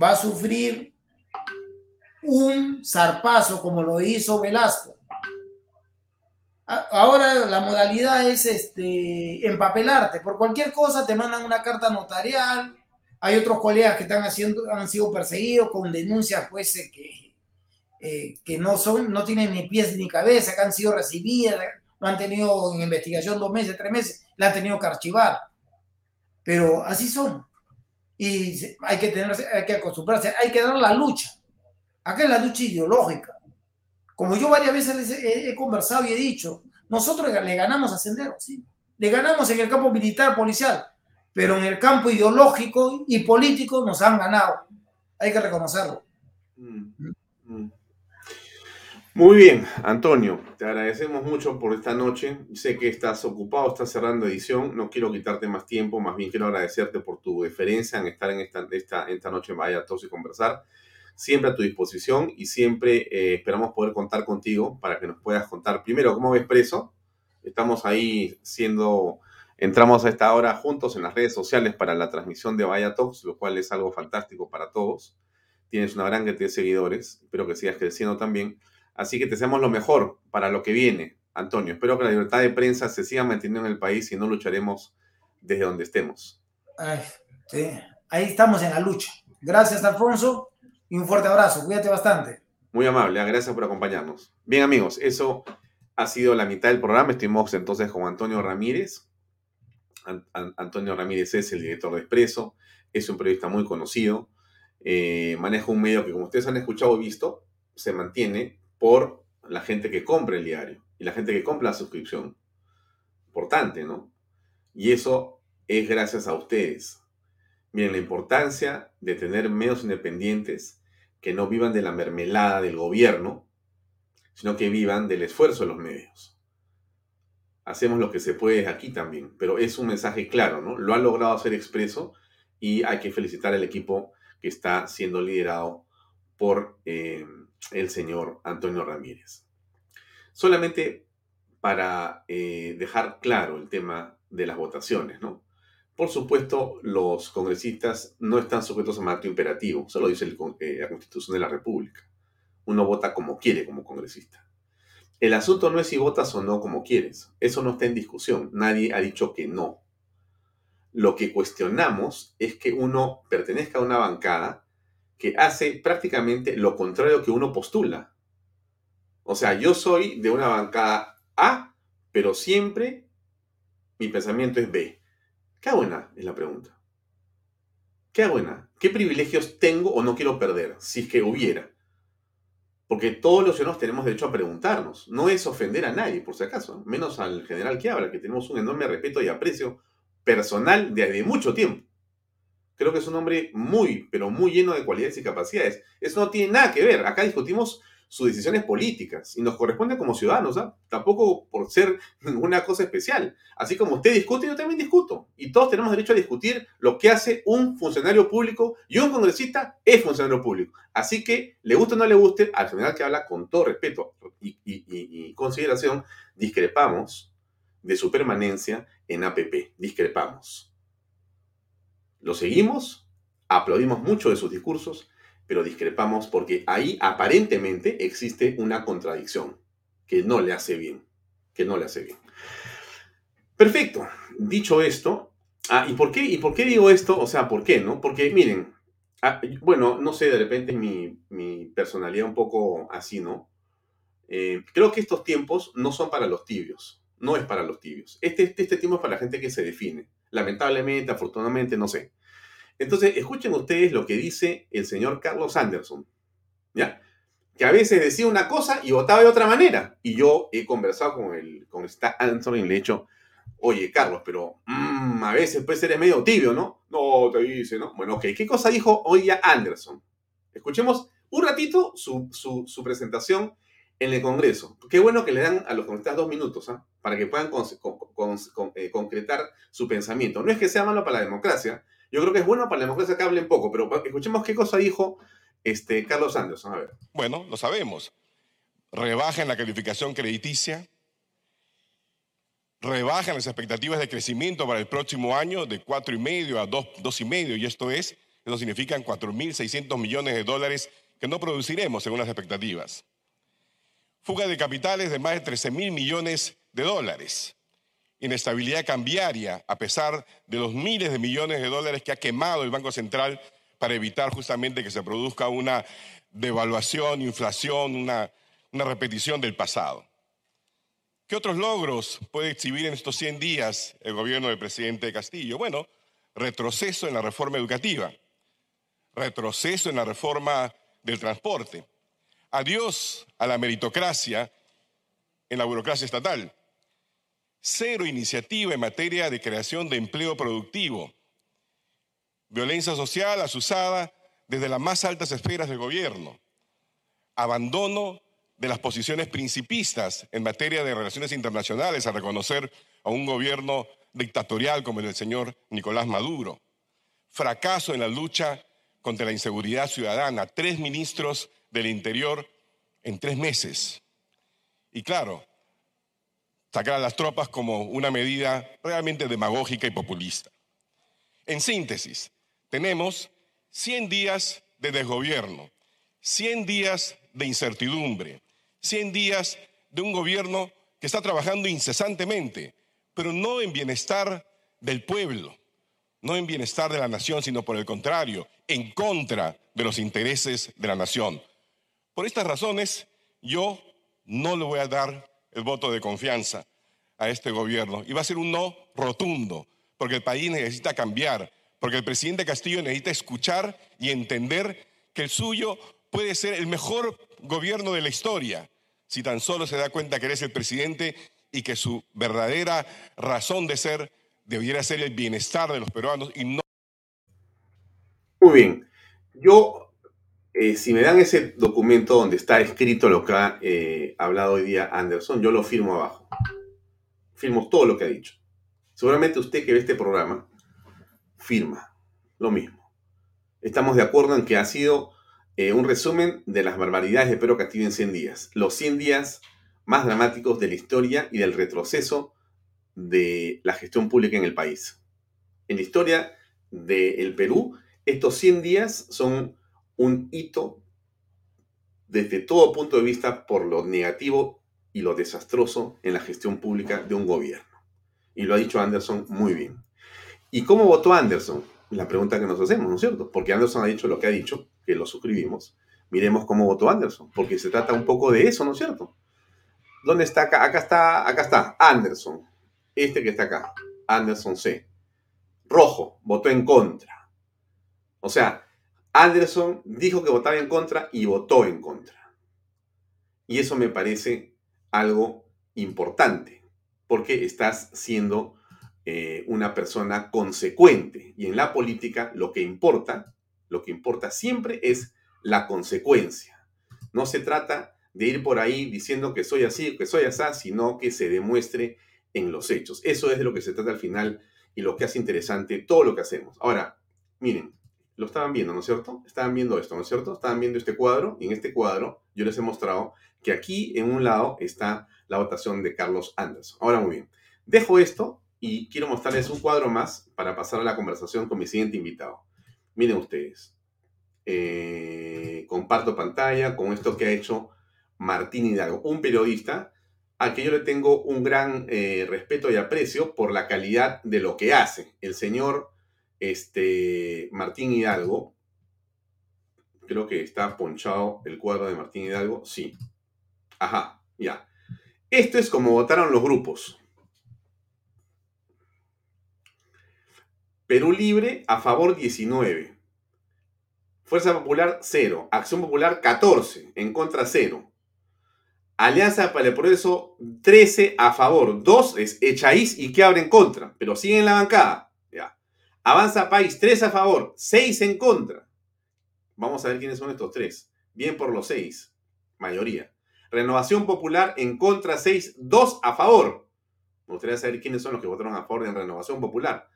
va a sufrir un zarpazo como lo hizo Velasco. Ahora la modalidad es este, empapelarte. Por cualquier cosa te mandan una carta notarial. Hay otros colegas que están haciendo, han sido perseguidos con denuncias pues, que, eh, que no, son, no tienen ni pies ni cabeza, que han sido recibidas, no han tenido en investigación dos meses, tres meses, la han tenido que archivar. Pero así son. Y hay que, tener, hay que acostumbrarse, hay que dar la lucha. Acá es la lucha ideológica. Como yo varias veces he, conversado y he dicho, nosotros le ganamos a Sendero, sí. Le ganamos en el campo militar, policial, pero en el campo ideológico y político nos han ganado. Hay que reconocerlo. Mm. Muy bien, Antonio, te agradecemos mucho por esta noche. Sé que estás ocupado, estás cerrando edición. No quiero quitarte más tiempo, más bien quiero agradecerte por tu deferencia en estar en esta, esta, esta noche en Vaya Todos y conversar siempre a tu disposición y siempre eh, esperamos poder contar contigo para que nos puedas contar primero cómo ves preso. Estamos ahí siendo, entramos a esta hora juntos en las redes sociales para la transmisión de Vaya Talks, lo cual es algo fantástico para todos. Tienes una gran cantidad de seguidores, espero que sigas creciendo también. Así que te deseamos lo mejor para lo que viene, Antonio. Espero que la libertad de prensa se siga manteniendo en el país y no lucharemos desde donde estemos. sí. Ahí estamos en la lucha. Gracias, Alfonso y un fuerte abrazo. Cuídate bastante. Muy amable, ¿eh? gracias por acompañarnos. Bien amigos, eso ha sido la mitad del programa. Estuvimos entonces con Antonio Ramírez. Antonio Ramírez es el director de Expreso, es un periodista muy conocido, eh, maneja un medio que como ustedes han escuchado y visto, se mantiene por la gente que compra el diario y la gente que compra la suscripción. Importante, ¿no? Y eso es gracias a ustedes. Miren, la importancia de tener medios independientes que no vivan de la mermelada del gobierno, sino que vivan del esfuerzo de los medios. Hacemos lo que se puede aquí también, pero es un mensaje claro, ¿no? Lo ha logrado hacer expreso y hay que felicitar al equipo que está siendo liderado por eh, el señor Antonio Ramírez. Solamente para eh, dejar claro el tema de las votaciones, ¿no? Por supuesto, los congresistas no están sujetos a mandato imperativo, solo dice eh, la Constitución de la República. Uno vota como quiere como congresista. El asunto no es si votas o no como quieres, eso no está en discusión, nadie ha dicho que no. Lo que cuestionamos es que uno pertenezca a una bancada que hace prácticamente lo contrario que uno postula. O sea, yo soy de una bancada A, pero siempre mi pensamiento es B. ¿Qué hago en Es la pregunta. ¿Qué hago ¿Qué privilegios tengo o no quiero perder, si es que hubiera? Porque todos los ciudadanos tenemos derecho a preguntarnos. No es ofender a nadie, por si acaso, menos al general que habla, que tenemos un enorme respeto y aprecio personal desde mucho tiempo. Creo que es un hombre muy, pero muy lleno de cualidades y capacidades. Eso no tiene nada que ver. Acá discutimos sus decisiones políticas y nos corresponde como ciudadanos, ¿ah? tampoco por ser [LAUGHS] ninguna cosa especial. Así como usted discute, yo también discuto. Y todos tenemos derecho a discutir lo que hace un funcionario público y un congresista es funcionario público. Así que, le guste o no le guste, al general que habla con todo respeto y, y consideración, discrepamos de su permanencia en APP. Discrepamos. Lo seguimos, aplaudimos mucho de sus discursos, pero discrepamos porque ahí aparentemente existe una contradicción que no le hace bien, que no le hace bien. Perfecto. Dicho esto, ah, ¿y por qué, y por qué digo esto? O sea, ¿por qué, no? Porque miren, ah, bueno, no sé, de repente mi, personalidad un poco así, ¿no? Eh, creo que estos tiempos no son para los tibios, no es para los tibios. Este, este, este tiempo es para la gente que se define. Lamentablemente, afortunadamente, no sé. Entonces, escuchen ustedes lo que dice el señor Carlos Anderson, ¿ya? Que a veces decía una cosa y votaba de otra manera. Y yo he conversado con el con esta Anderson y le he dicho, oye, Carlos, pero mm, a veces puede ser medio tibio, ¿no? No, te dice, ¿no? Bueno, ok. ¿Qué cosa dijo hoy Anderson? Escuchemos un ratito su, su, presentación en el Congreso. Qué bueno que le dan a los congresistas dos minutos ¿ah? para que puedan eh, concretar su pensamiento. No es que sea malo para la democracia, yo creo que es bueno para la democracia que hablen poco, pero escuchemos qué cosa dijo este, Carlos Anderson. A ver. Bueno, lo sabemos. Rebajan la calificación crediticia, rebajan las expectativas de crecimiento para el próximo año de cuatro y medio a dos, dos y medio, y esto es, eso significa 4.600 millones de dólares que no produciremos según las expectativas. Fuga de capitales de más de 13 mil millones de dólares. Inestabilidad cambiaria, a pesar de los miles de millones de dólares que ha quemado el Banco Central para evitar justamente que se produzca una devaluación, inflación, una, repetición del pasado. ¿Qué otros logros puede exhibir en estos 100 días el gobierno del presidente Castillo? Bueno, retroceso en la reforma educativa, retroceso en la reforma del transporte, adiós a la meritocracia en la burocracia estatal, cero iniciativa en materia de creación de empleo productivo, violencia social asusada desde las más altas esferas del gobierno, abandono de las posiciones principistas en materia de relaciones internacionales a reconocer a un gobierno dictatorial como el del señor Nicolás Maduro, fracaso en la lucha contra la inseguridad ciudadana, tres ministros del Interior en tres meses. Y claro, sacar a las tropas como una medida realmente demagógica y populista. En síntesis, tenemos 100 días de desgobierno, 100 días de incertidumbre, 100 días de un gobierno que está trabajando incesantemente, pero no en bienestar del pueblo, no en bienestar de la nación, sino por el contrario, en contra de los intereses de la nación. Por estas razones, yo no le voy a dar el voto de confianza a este gobierno y va a ser un no rotundo, porque el país necesita cambiar, porque el presidente Castillo necesita escuchar y entender que el suyo puede ser el mejor gobierno de la historia, si tan solo se da cuenta que eres el presidente y que su verdadera razón de ser debiera ser el bienestar de los peruanos y no... Muy bien. Yo, eh, si me dan ese documento donde está escrito lo que ha eh, hablado hoy día Anderson, yo lo firmo abajo. Firmo todo lo que ha dicho. Seguramente usted que ve este programa, firma lo mismo. Estamos de acuerdo en que ha sido eh, un resumen de las barbaridades de Pedro Castillo en 100 días. Los 100 días más dramáticos de la historia y del retroceso de la gestión pública en el país. En la historia del Perú, estos 100 días son un hito desde todo punto de vista por lo negativo y lo desastroso en la gestión pública de un gobierno. Y lo ha dicho Anderson muy bien. ¿Y cómo votó Anderson? La pregunta que nos hacemos, ¿no es cierto? Porque Anderson ha dicho lo que ha dicho que lo suscribimos, miremos cómo votó Anderson, porque se trata un poco de eso, ¿no es cierto? ¿Dónde está acá? Acá está, acá está, Anderson. Este que está acá, Anderson C. Rojo, votó en contra. O sea, Anderson dijo que votaba en contra y votó en contra. Y eso me parece algo importante, porque estás siendo eh, una persona consecuente. Y en la política lo que importa lo que importa siempre es la consecuencia. No se trata de ir por ahí diciendo que soy así, que soy así, sino que se demuestre en los hechos. Eso es de lo que se trata al final y lo que hace interesante todo lo que hacemos. Ahora, miren, lo estaban viendo, ¿no es cierto? Estaban viendo esto, ¿no es cierto? Estaban viendo este cuadro y en este cuadro yo les he mostrado que aquí en un lado está la votación de Carlos Anderson. Ahora muy bien, dejo esto y quiero mostrarles un cuadro más para pasar a la conversación con mi siguiente invitado. Miren ustedes, eh, comparto pantalla con esto que ha hecho Martín Hidalgo, un periodista al que yo le tengo un gran eh, respeto y aprecio por la calidad de lo que hace. El señor este, Martín Hidalgo, creo que está ponchado el cuadro de Martín Hidalgo, sí. Ajá, ya. Esto es como votaron los grupos. Perú Libre a favor 19. Fuerza Popular 0. Acción Popular 14. En contra 0. Alianza para el Progreso 13 a favor. 2 es Echaíz y que abre en contra. Pero sigue en la bancada. Avanza País 3 a favor. 6 en contra. Vamos a ver quiénes son estos tres. Bien por los seis. Mayoría. Renovación Popular en contra 6, 2 a favor. Me gustaría saber quiénes son los que votaron a favor de Renovación Popular.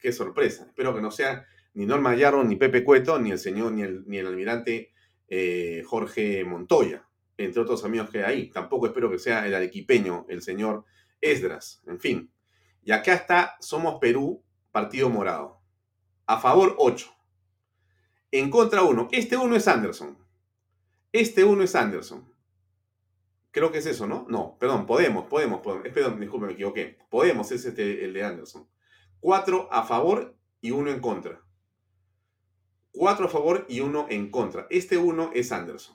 Qué sorpresa. Espero que no sea ni Norma Yarro, ni Pepe Cueto, ni el señor, ni el, almirante eh, Jorge Montoya, entre otros amigos que hay. Tampoco espero que sea el arequipeño, el señor Esdras. En fin. Y acá está Somos Perú, Partido Morado. A favor 8. En contra 1. Este uno es Anderson. Este uno es Anderson. Creo que es eso, ¿no? No, perdón, Podemos, Podemos, Podemos. Perdón, disculpe, me equivoqué. Podemos es este, el de Anderson. 4 a favor y 1 en contra. 4 a favor y 1 en contra. Este 1 es Anderson.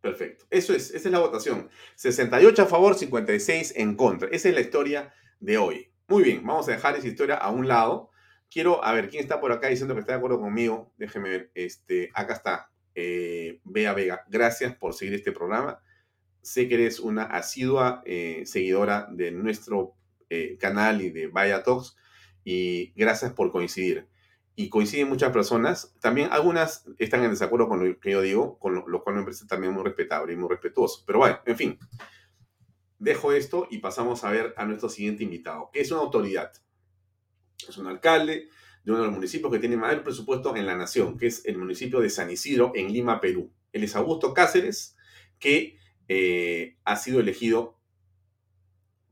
Perfecto. Eso es, esa es la votación. 68 a favor, 56 en contra. Esa es la historia de hoy. Muy bien, vamos a dejar esa historia a un lado. Quiero, a ver, ¿quién está por acá diciendo que está de acuerdo conmigo? Déjeme ver. Este, acá está. Eh, Bea Vega. Gracias por seguir este programa. Sé que eres una asidua eh, seguidora de nuestro eh, canal y de Vaya Talks. Y gracias por coincidir. Y coinciden muchas personas. También algunas están en desacuerdo con lo que yo digo, con lo, cual me parece también muy respetable y muy respetuoso. Pero bueno, en fin. Dejo esto y pasamos a ver a nuestro siguiente invitado, que es una autoridad. Es un alcalde de uno de los municipios que tiene mayor presupuesto en la nación, que es el municipio de San Isidro, en Lima, Perú. Él es Augusto Cáceres, que eh, ha sido elegido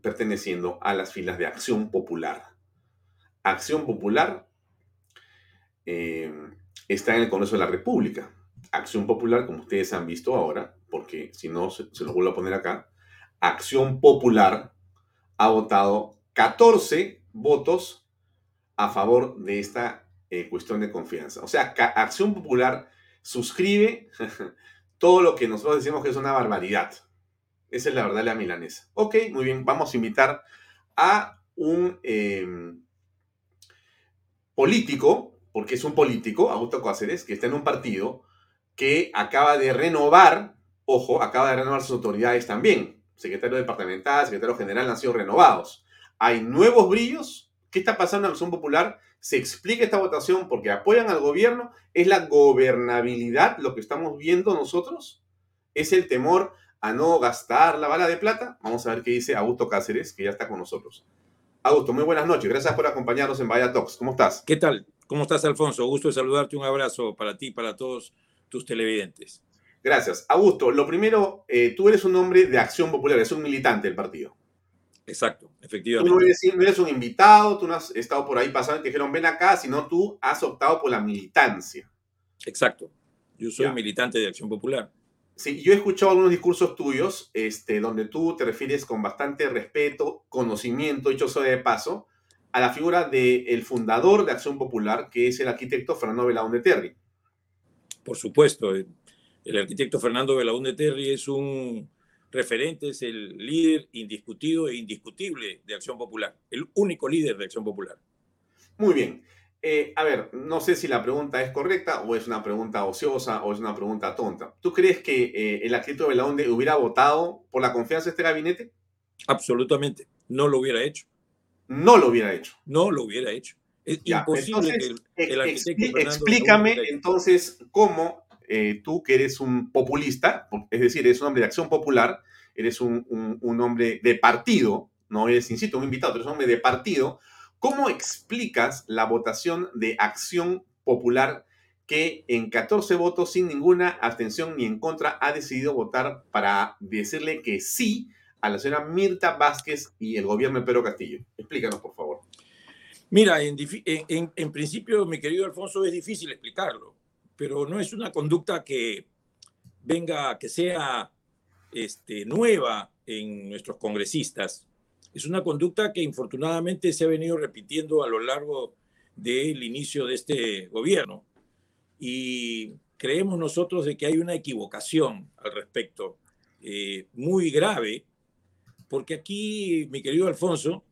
perteneciendo a las filas de Acción Popular. Acción Popular eh, está en el Congreso de la República. Acción Popular, como ustedes han visto ahora, porque si no, se, se lo vuelvo a poner acá, Acción Popular ha votado 14 votos a favor de esta eh, cuestión de confianza. O sea, Acción Popular suscribe [LAUGHS] todo lo que nosotros decimos que es una barbaridad. Esa es la verdad de la milanesa. Ok, muy bien, vamos a invitar a un em, político, porque es un político, Augusto Cáceres, que está en un partido que acaba de renovar, ojo, acaba de renovar sus autoridades también secretario departamental, secretario general han sido renovados. Hay nuevos brillos. ¿Qué está pasando en la Acción Popular? Se explica esta votación porque apoyan al gobierno. ¿Es la gobernabilidad lo que estamos viendo nosotros? ¿Es el temor a no gastar la bala de plata? Vamos a ver qué dice Augusto Cáceres, que ya está con nosotros. Augusto, muy buenas noches. Gracias por acompañarnos en Vaya Talks. ¿Cómo estás? ¿Qué tal? ¿Cómo estás, Alfonso? Gusto de saludarte. Un abrazo para ti y para todos tus televidentes. Gracias. Augusto, lo primero, eh, tú eres un hombre de acción popular, eres un militante del partido. Exacto, efectivamente. Tú no eres, un invitado, tú no has estado por ahí pasando y te dijeron ven acá, sino tú has optado por la militancia. Exacto. Yo soy militante de Acción Popular. Sí, yo he escuchado algunos discursos tuyos este, donde tú te refieres con bastante respeto, conocimiento, dicho sea de paso, a la figura del fundador de Acción Popular, que es el arquitecto Fernando Belaúnde Terry. Por supuesto, eh, el arquitecto Fernando Belaúnde Terry es un referente, es el líder indiscutido e indiscutible de Acción Popular, el único líder de Acción Popular. Muy bien. Eh, a ver, no sé si la pregunta es correcta o es una pregunta ociosa o es una pregunta tonta. ¿Tú crees que eh, el arquitecto Belaúnde hubiera votado por la confianza de este gabinete? Absolutamente. No lo hubiera hecho. No lo hubiera hecho. No lo hubiera hecho. Es imposible que el, arquitecto Explícame entonces cómo eh, tú que eres un populista, es decir, eres un hombre de acción popular, eres un, hombre de partido, no eres, insisto, un invitado, eres un hombre de partido, ¿cómo explicas la votación de acción popular que en 14 votos sin ninguna abstención ni en contra ha decidido votar para decirle que sí a la señora Mirta Vázquez y el gobierno de Pedro Castillo? Explícanos, por favor. Mira, en principio, mi querido Alfonso, es difícil explicarlo pero no es una conducta que venga, que sea este, nueva en nuestros congresistas. Es una conducta que infortunadamente se ha venido repitiendo a lo largo del inicio de este gobierno. Y creemos nosotros de que hay una equivocación al respecto, eh, muy grave, porque aquí, mi querido Alfonso,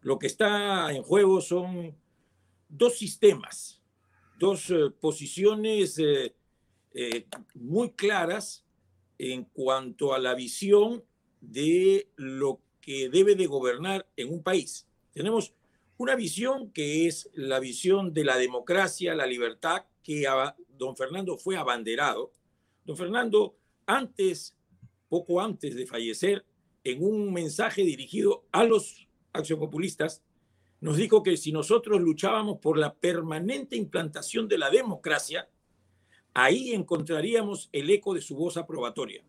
lo que está en juego son dos sistemas dos eh, posiciones eh, eh, muy claras en cuanto a la visión de lo que debe de gobernar en un país. Tenemos una visión que es la visión de la democracia, la libertad, que don Fernando fue abanderado Don Fernando, antes, poco antes de fallecer, en un mensaje dirigido a los accionpopulistas, nos dijo que si nosotros luchábamos por la permanente implantación de la democracia, ahí encontraríamos el eco de su voz aprobatoria.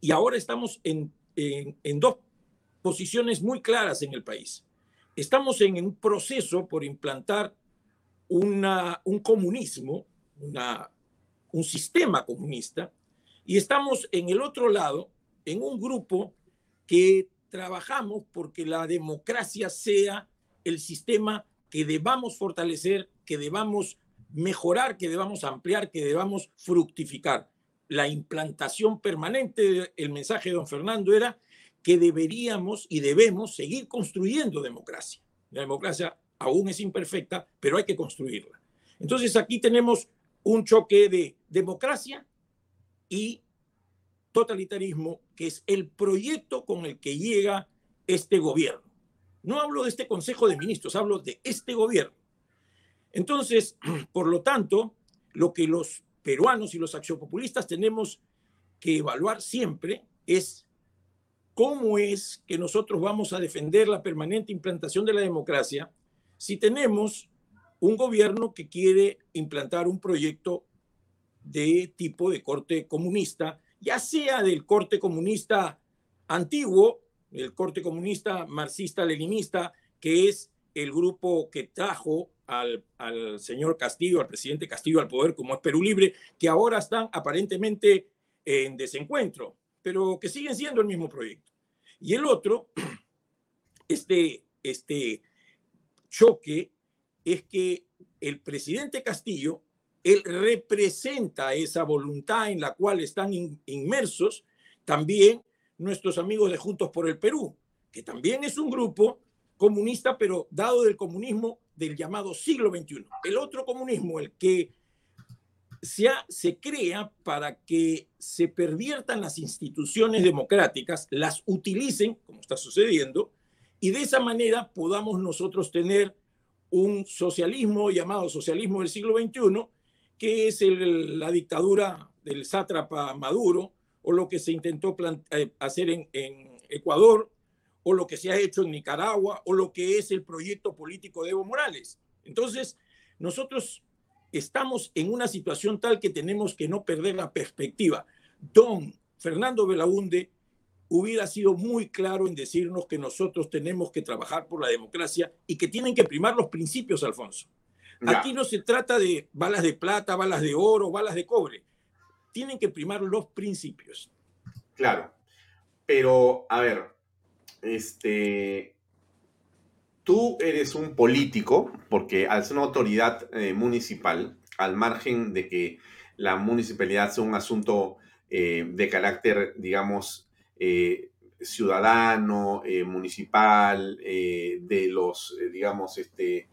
Y ahora estamos en, en, dos posiciones muy claras en el país. Estamos en un proceso por implantar una, un comunismo, una, un sistema comunista, y estamos en el otro lado, en un grupo que trabajamos porque la democracia sea el sistema que debamos fortalecer, que debamos mejorar, que debamos ampliar, que debamos fructificar. La implantación permanente, el mensaje de don Fernando era que deberíamos y debemos seguir construyendo democracia. La democracia aún es imperfecta, pero hay que construirla. Entonces aquí tenemos un choque de democracia y totalitarismo, que es el proyecto con el que llega este gobierno. No hablo de este Consejo de Ministros, hablo de este gobierno. Entonces, [CLEARS THROAT] por lo tanto, lo que los peruanos y los accionpopulistas tenemos que evaluar siempre es cómo es que nosotros vamos a defender la permanente implantación de la democracia si tenemos un gobierno que quiere implantar un proyecto de tipo de corte comunista ya sea del corte comunista antiguo, el corte comunista marxista-leninista, que es el grupo que trajo al, señor Castillo, al presidente Castillo al poder, como es Perú Libre, que ahora están aparentemente en desencuentro, pero que siguen siendo el mismo proyecto. Y el otro, [CLEARS THROAT] este, este choque, es que el presidente Castillo él representa esa voluntad en la cual están inmersos también nuestros amigos de Juntos por el Perú, que también es un grupo comunista, pero dado del comunismo del llamado siglo XXI. El otro comunismo, el que se, se crea para que se perviertan las instituciones democráticas, las utilicen, como está sucediendo, y de esa manera podamos nosotros tener un socialismo llamado socialismo del siglo XXI, qué es la dictadura del sátrapa Maduro o lo que se intentó eh, hacer en, en, Ecuador o lo que se ha hecho en Nicaragua o lo que es el proyecto político de Evo Morales. Entonces, nosotros estamos en una situación tal que tenemos que no perder la perspectiva. Don Fernando Belaunde hubiera sido muy claro en decirnos que nosotros tenemos que trabajar por la democracia y que tienen que primar los principios, Alfonso. Aquí no se trata de balas de plata, balas de oro, balas de cobre. Tienen que primar los principios. Claro. Pero, a ver, este, tú eres un político, porque al ser una autoridad eh, municipal, al margen de que la municipalidad sea un asunto eh, de carácter, digamos, eh, ciudadano, municipal, de los, digamos, este,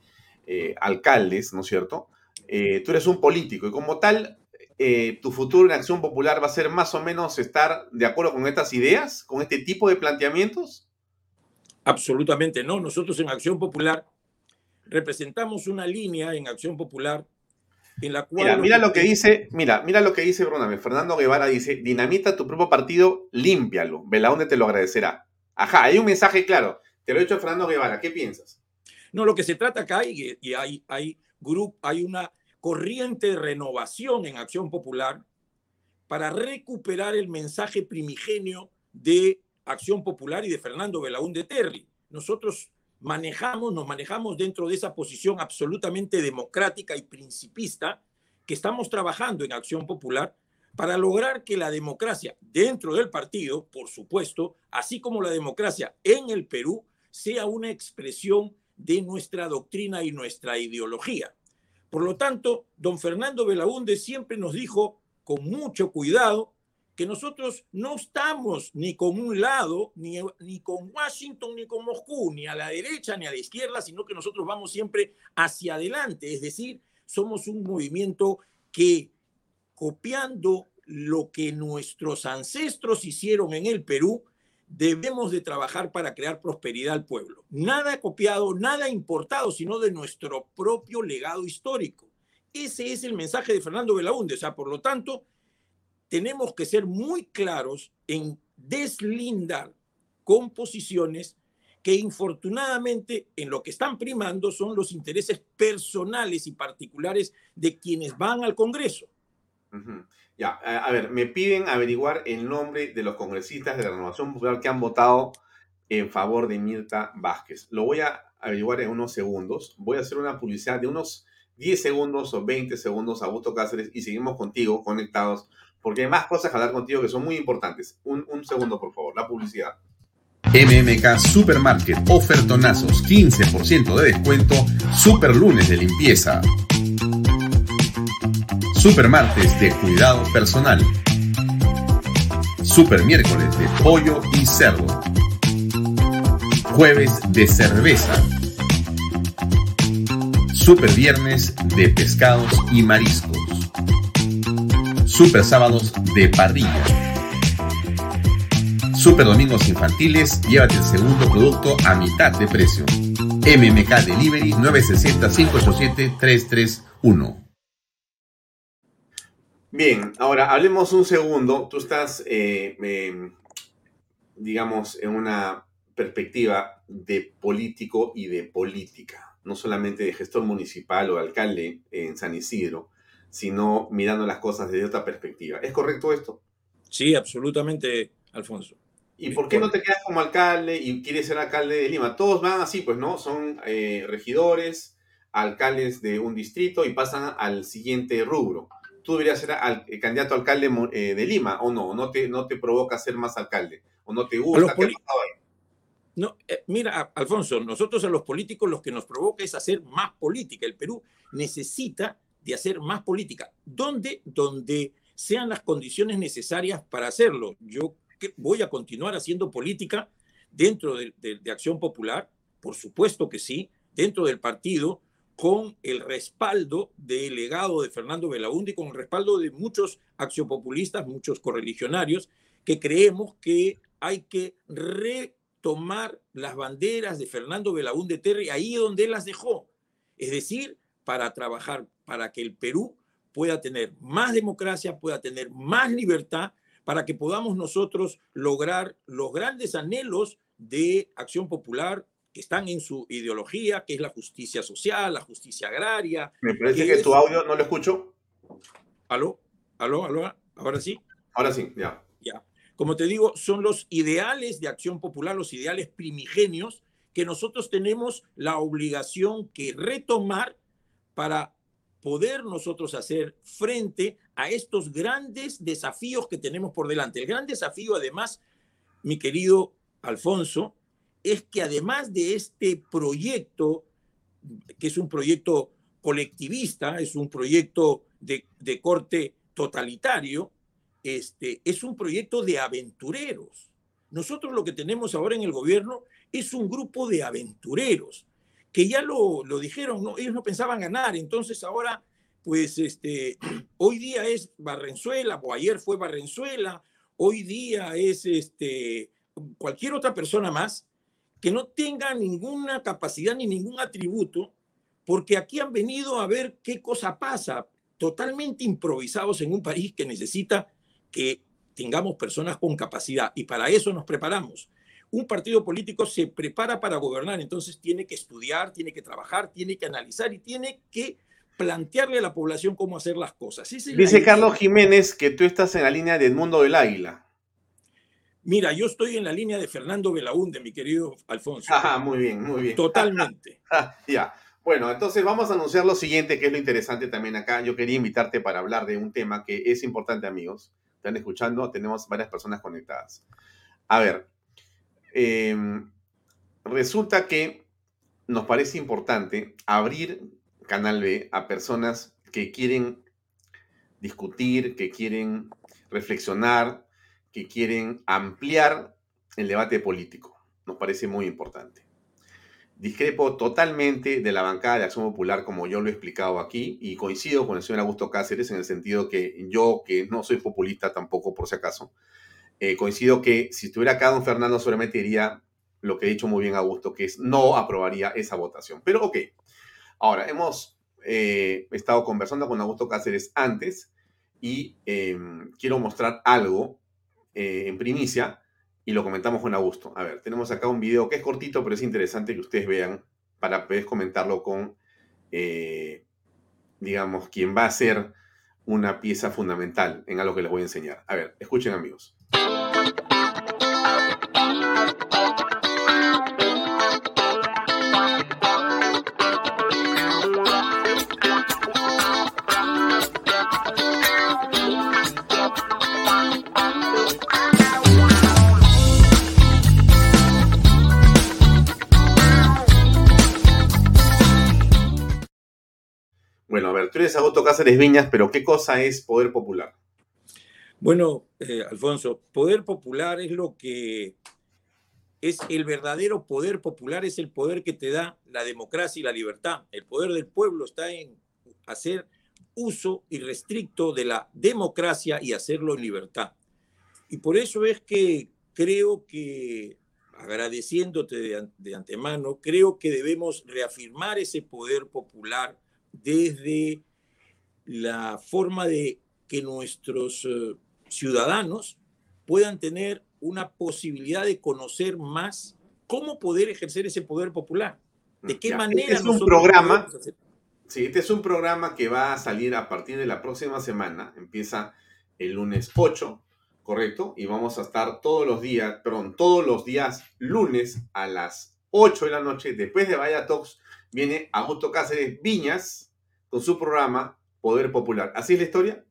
eh, alcaldes, ¿no es cierto? Eh, tú eres un político y como tal, eh, tu futuro en Acción Popular va a ser más o menos estar de acuerdo con estas ideas, con este tipo de planteamientos. Absolutamente no. Nosotros en Acción Popular representamos una línea en Acción Popular en la cual... Mira, mira lo que dice, mira, mira lo que dice Bruname. Fernando Guevara dice, dinamita tu propio partido, límpialo. Velaunde te lo agradecerá. Ajá, hay un mensaje claro. Te lo he dicho a Fernando Guevara. ¿Qué piensas? No, lo que se trata acá, y, hay, hay, grupo, hay una corriente de renovación en Acción Popular para recuperar el mensaje primigenio de Acción Popular y de Fernando Belaúnde Terry. Nosotros manejamos, nos manejamos dentro de esa posición absolutamente democrática y principista que estamos trabajando en Acción Popular para lograr que la democracia dentro del partido, por supuesto, así como la democracia en el Perú, sea una expresión de nuestra doctrina y nuestra ideología. Por lo tanto, don Fernando Belaúnde siempre nos dijo con mucho cuidado que nosotros no estamos ni con un lado, ni, ni con Washington, ni con Moscú, ni a la derecha, ni a la izquierda, sino que nosotros vamos siempre hacia adelante. Es decir, somos un movimiento que copiando lo que nuestros ancestros hicieron en el Perú, debemos de trabajar para crear prosperidad al pueblo. Nada copiado, nada importado, sino de nuestro propio legado histórico. Ese es el mensaje de Fernando Belaúnde. O sea, por lo tanto, tenemos que ser muy claros en deslindar composiciones que infortunadamente en lo que están primando son los intereses personales y particulares de quienes van al Congreso. Ya, a, ver, me piden averiguar el nombre de los congresistas de la Renovación Popular que han votado en favor de Mirta Vázquez. Lo voy a averiguar en unos segundos. Voy a hacer una publicidad de unos 10 segundos o 20 segundos Augusto Cáceres y seguimos contigo conectados porque hay más cosas que hablar contigo que son muy importantes. Un, un segundo, por favor, la publicidad. MMK Supermarket, ofertonazos, 15% de descuento, super lunes de limpieza. Super martes de cuidado personal. Super miércoles de pollo y cerdo. Jueves de cerveza. Super viernes de pescados y mariscos. Super sábados de parrilla Super Domingos Infantiles, llévate el segundo producto a mitad de precio. MMK Delivery 960-587-331. Bien, ahora hablemos un segundo. Tú estás, eh, em, digamos, en una perspectiva de político y de política, no solamente de gestor municipal o alcalde en San Isidro, sino mirando las cosas desde otra perspectiva. ¿Es correcto esto? Sí, absolutamente, Alfonso. ¿Y por qué no te quedas como alcalde y quieres ser alcalde de Lima? Todos van así, pues, ¿no? Son eh, regidores, alcaldes de un distrito y pasan al siguiente rubro. Tú deberías ser al, eh, candidato a alcalde eh, de Lima, ¿o no? ¿No te, ¿No te provoca ser más alcalde? ¿O no te gusta? ¿Qué No, mira, Alfonso, nosotros a los políticos lo que nos provoca es hacer más política. El Perú necesita de hacer más política. ¿Dónde? Donde sean las condiciones necesarias para hacerlo. Yo voy a continuar haciendo política dentro de, Acción Popular, por supuesto que sí, dentro del partido, con el respaldo del legado de Fernando Belaúnde y con el respaldo de muchos accionpopulistas, muchos correligionarios, que creemos que hay que retomar las banderas de Fernando Belaúnde Terry ahí donde él las dejó. Es decir, para trabajar para que el Perú pueda tener más democracia, pueda tener más libertad para que podamos nosotros lograr los grandes anhelos de acción popular que están en su ideología, que es la justicia social, la justicia agraria. Me parece que, tu audio no lo escucho. ¿Aló? ¿Aló? ¿Aló? ¿Ahora sí? Ahora sí, ya. Ya. Como te digo, son los ideales de acción popular, los ideales primigenios que nosotros tenemos la obligación que retomar para poder nosotros hacer frente a estos grandes desafíos que tenemos por delante. El gran desafío, además, mi querido Alfonso, es que además de este proyecto, que es un proyecto colectivista, es un proyecto de, corte totalitario, este, es un proyecto de aventureros. Nosotros lo que tenemos ahora en el gobierno es un grupo de aventureros que ya lo, lo dijeron, ¿no? ellos no pensaban ganar, entonces ahora, pues este, [CLEARS THROAT] hoy día es Barrenzuela, o ayer fue Barrenzuela, hoy día es este, cualquier otra persona más que no tenga ninguna capacidad ni ningún atributo, porque aquí han venido a ver qué cosa pasa, totalmente improvisados en un país que necesita que tengamos personas con capacidad y para eso nos preparamos un partido político se prepara para gobernar, entonces tiene que estudiar, tiene que trabajar, tiene que analizar y tiene que plantearle a la población cómo hacer las cosas. Dice Carlos Jiménez que tú estás en la línea de Edmundo del Águila. Mira, yo estoy en la línea de Fernando Belaúnde, mi querido Alfonso. Ah, muy bien, muy bien. Totalmente. [LAUGHS] ya. Bueno, entonces vamos a anunciar lo siguiente, que es lo interesante también acá. Yo quería invitarte para hablar de un tema que es importante, amigos. Están escuchando, tenemos varias personas conectadas. A ver, Em, resulta que nos parece importante abrir Canal B a personas que quieren discutir, que quieren reflexionar, que quieren ampliar el debate político. Nos parece muy importante. Discrepo totalmente de la bancada de Acción Popular como yo lo he explicado aquí y coincido con el señor Augusto Cáceres en el sentido que yo, que no soy populista tampoco por si acaso, eh, coincido que si estuviera acá don Fernando solamente diría lo que he dicho muy bien Augusto, que es no aprobaría esa votación. Pero ok, ahora hemos eh, estado conversando con Augusto Cáceres antes y em, quiero mostrar algo eh, en primicia y lo comentamos con Augusto. A ver, tenemos acá un video que es cortito, pero es interesante que ustedes vean para poder comentarlo con, eh, digamos, quien va a ser una pieza fundamental en algo que les voy a enseñar. A ver, escuchen amigos. Tú eres Augusto Cáceres Viñas, pero ¿qué cosa es poder popular? Bueno, eh, Alfonso, poder popular es lo que es el verdadero poder popular, es el poder que te da la democracia y la libertad. El poder del pueblo está en hacer uso irrestricto de la democracia y hacerlo en libertad. Y por eso es que creo que, agradeciéndote de, de antemano, creo que debemos reafirmar ese poder popular desde la forma de que nuestros eh, ciudadanos puedan tener una posibilidad de conocer más cómo poder ejercer ese poder popular. ¿De qué manera? Este es un programa. Sí, este es un programa que va a salir a partir de la próxima semana. Empieza el lunes 8, ¿correcto? Y vamos a estar todos los días, perdón, todos los días lunes a las 8 de la noche. Después de Vaya Talks viene Augusto Cáceres Viñas, con su programa Poder Popular. ¿Así es la historia?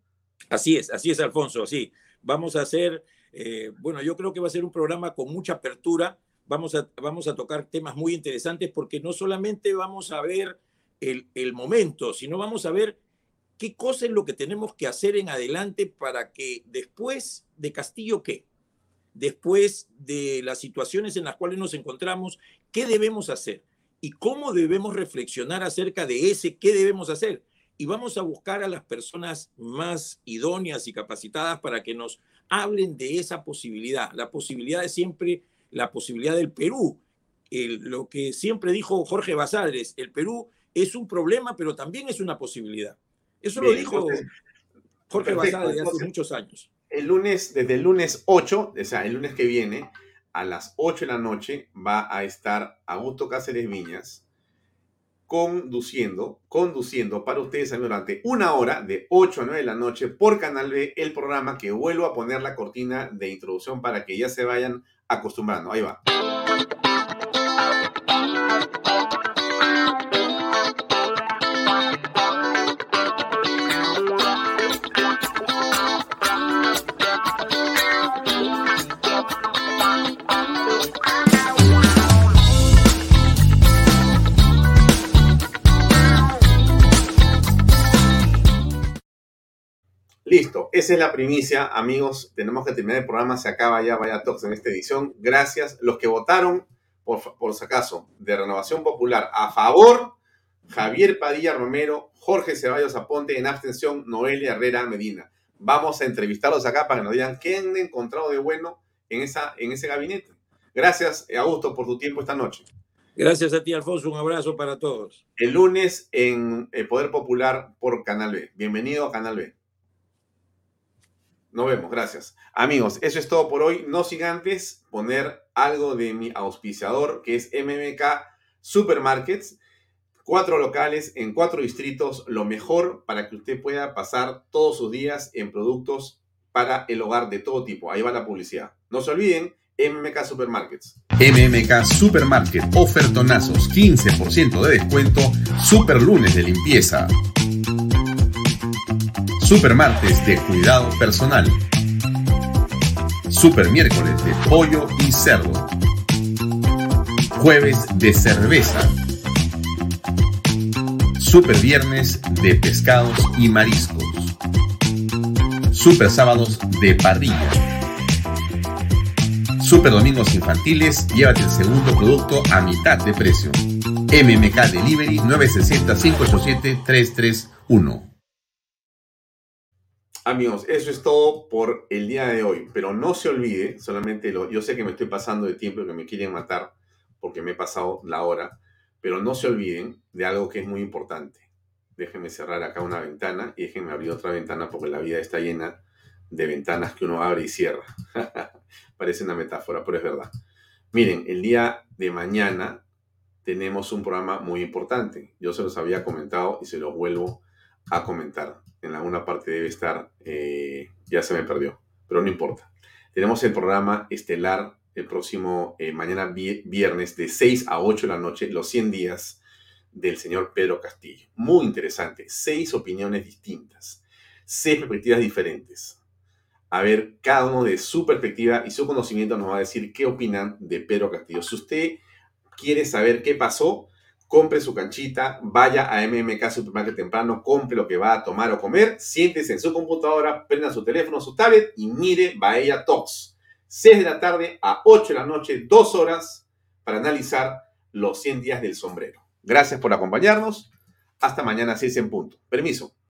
Así es, así es, Alfonso, sí. Vamos a hacer, eh, bueno, yo creo que va a ser un programa con mucha apertura. Vamos a, vamos a tocar temas muy interesantes porque no solamente vamos a ver el, el momento, sino vamos a ver qué cosa es lo que tenemos que hacer en adelante para que después de Castillo, ¿qué? Después de las situaciones en las cuales nos encontramos, ¿qué debemos hacer? Y cómo debemos reflexionar acerca de ese qué debemos hacer. Y vamos a buscar a las personas más idóneas y capacitadas para que nos hablen de esa posibilidad. La posibilidad de siempre, la posibilidad del Perú. lo que siempre dijo Jorge Basadres, el Perú es un problema, pero también es una posibilidad. Eso lo dijo Jorge Basadres hace muchos años. El lunes, desde el lunes 8, o sea, el lunes que viene, a las 8 de la noche va a estar Augusto Cáceres Viñas conduciendo, conduciendo para ustedes durante una hora de 8 a 9 de la noche por Canal B el programa que vuelvo a poner la cortina de introducción para que ya se vayan acostumbrando. Ahí va. Esa es la primicia, amigos. Tenemos que terminar el programa, se acaba ya Vaya Talks en esta edición. Gracias. Los que votaron, por, por si acaso, de Renovación Popular a favor, Javier Padilla Romero, Jorge Ceballos Aponte, en abstención, Noelia Herrera Medina. Vamos a entrevistarlos acá para que nos digan qué han encontrado de bueno en, esa, en ese gabinete. Gracias, Augusto, por tu tiempo esta noche. Gracias a ti, Alfonso. Un abrazo para todos. El lunes en el Poder Popular por Canal B. Bienvenido a Canal B. Nos vemos, gracias. Amigos, eso es todo por hoy. No sin antes poner algo de mi auspiciador, que es MMK Supermarkets. Cuatro locales en cuatro distritos, lo mejor para que usted pueda pasar todos sus días en productos para el hogar de todo tipo. Ahí va la publicidad. No se olviden, MMK Supermarkets. MMK Supermarket, ofertonazos, 15% de descuento, super lunes de limpieza. Super martes de cuidado personal. Super miércoles de pollo y cerdo. Jueves de cerveza. Super viernes de pescados y mariscos. Super sábados de parrilla. Super domingos infantiles, llévate el segundo producto a mitad de precio. MMK Delivery 960 587 331. Amigos, eso es todo por el día de hoy, pero no se olvide, solamente lo, yo sé que me estoy pasando de tiempo y que me quieren matar porque me he pasado la hora, pero no se olviden de algo que es muy importante. Déjenme cerrar acá una ventana y déjenme abrir otra ventana porque la vida está llena de ventanas que uno abre y cierra. [LAUGHS] Parece una metáfora, pero es verdad. Miren, el día de mañana tenemos un programa muy importante. Yo se los había comentado y se los vuelvo a comentar. En alguna parte debe estar, eh, ya se me perdió, pero no importa. Tenemos el programa estelar el próximo eh, mañana viernes de 6 a 8 de la noche, los 100 días del señor Pedro Castillo. Muy interesante, seis opiniones distintas, seis perspectivas diferentes. A ver, cada uno de su perspectiva y su conocimiento nos va a decir qué opinan de Pedro Castillo. Si usted quiere saber qué pasó, compre su canchita, vaya a MMK Supermarket temprano, compre lo que va a tomar o comer, siéntese en su computadora, prenda su teléfono, su tablet y mire Bahía Talks. 6 de la tarde a 8 de la noche, dos horas para analizar los 100 días del sombrero. Gracias por acompañarnos. Hasta mañana, 6 en punto. Permiso.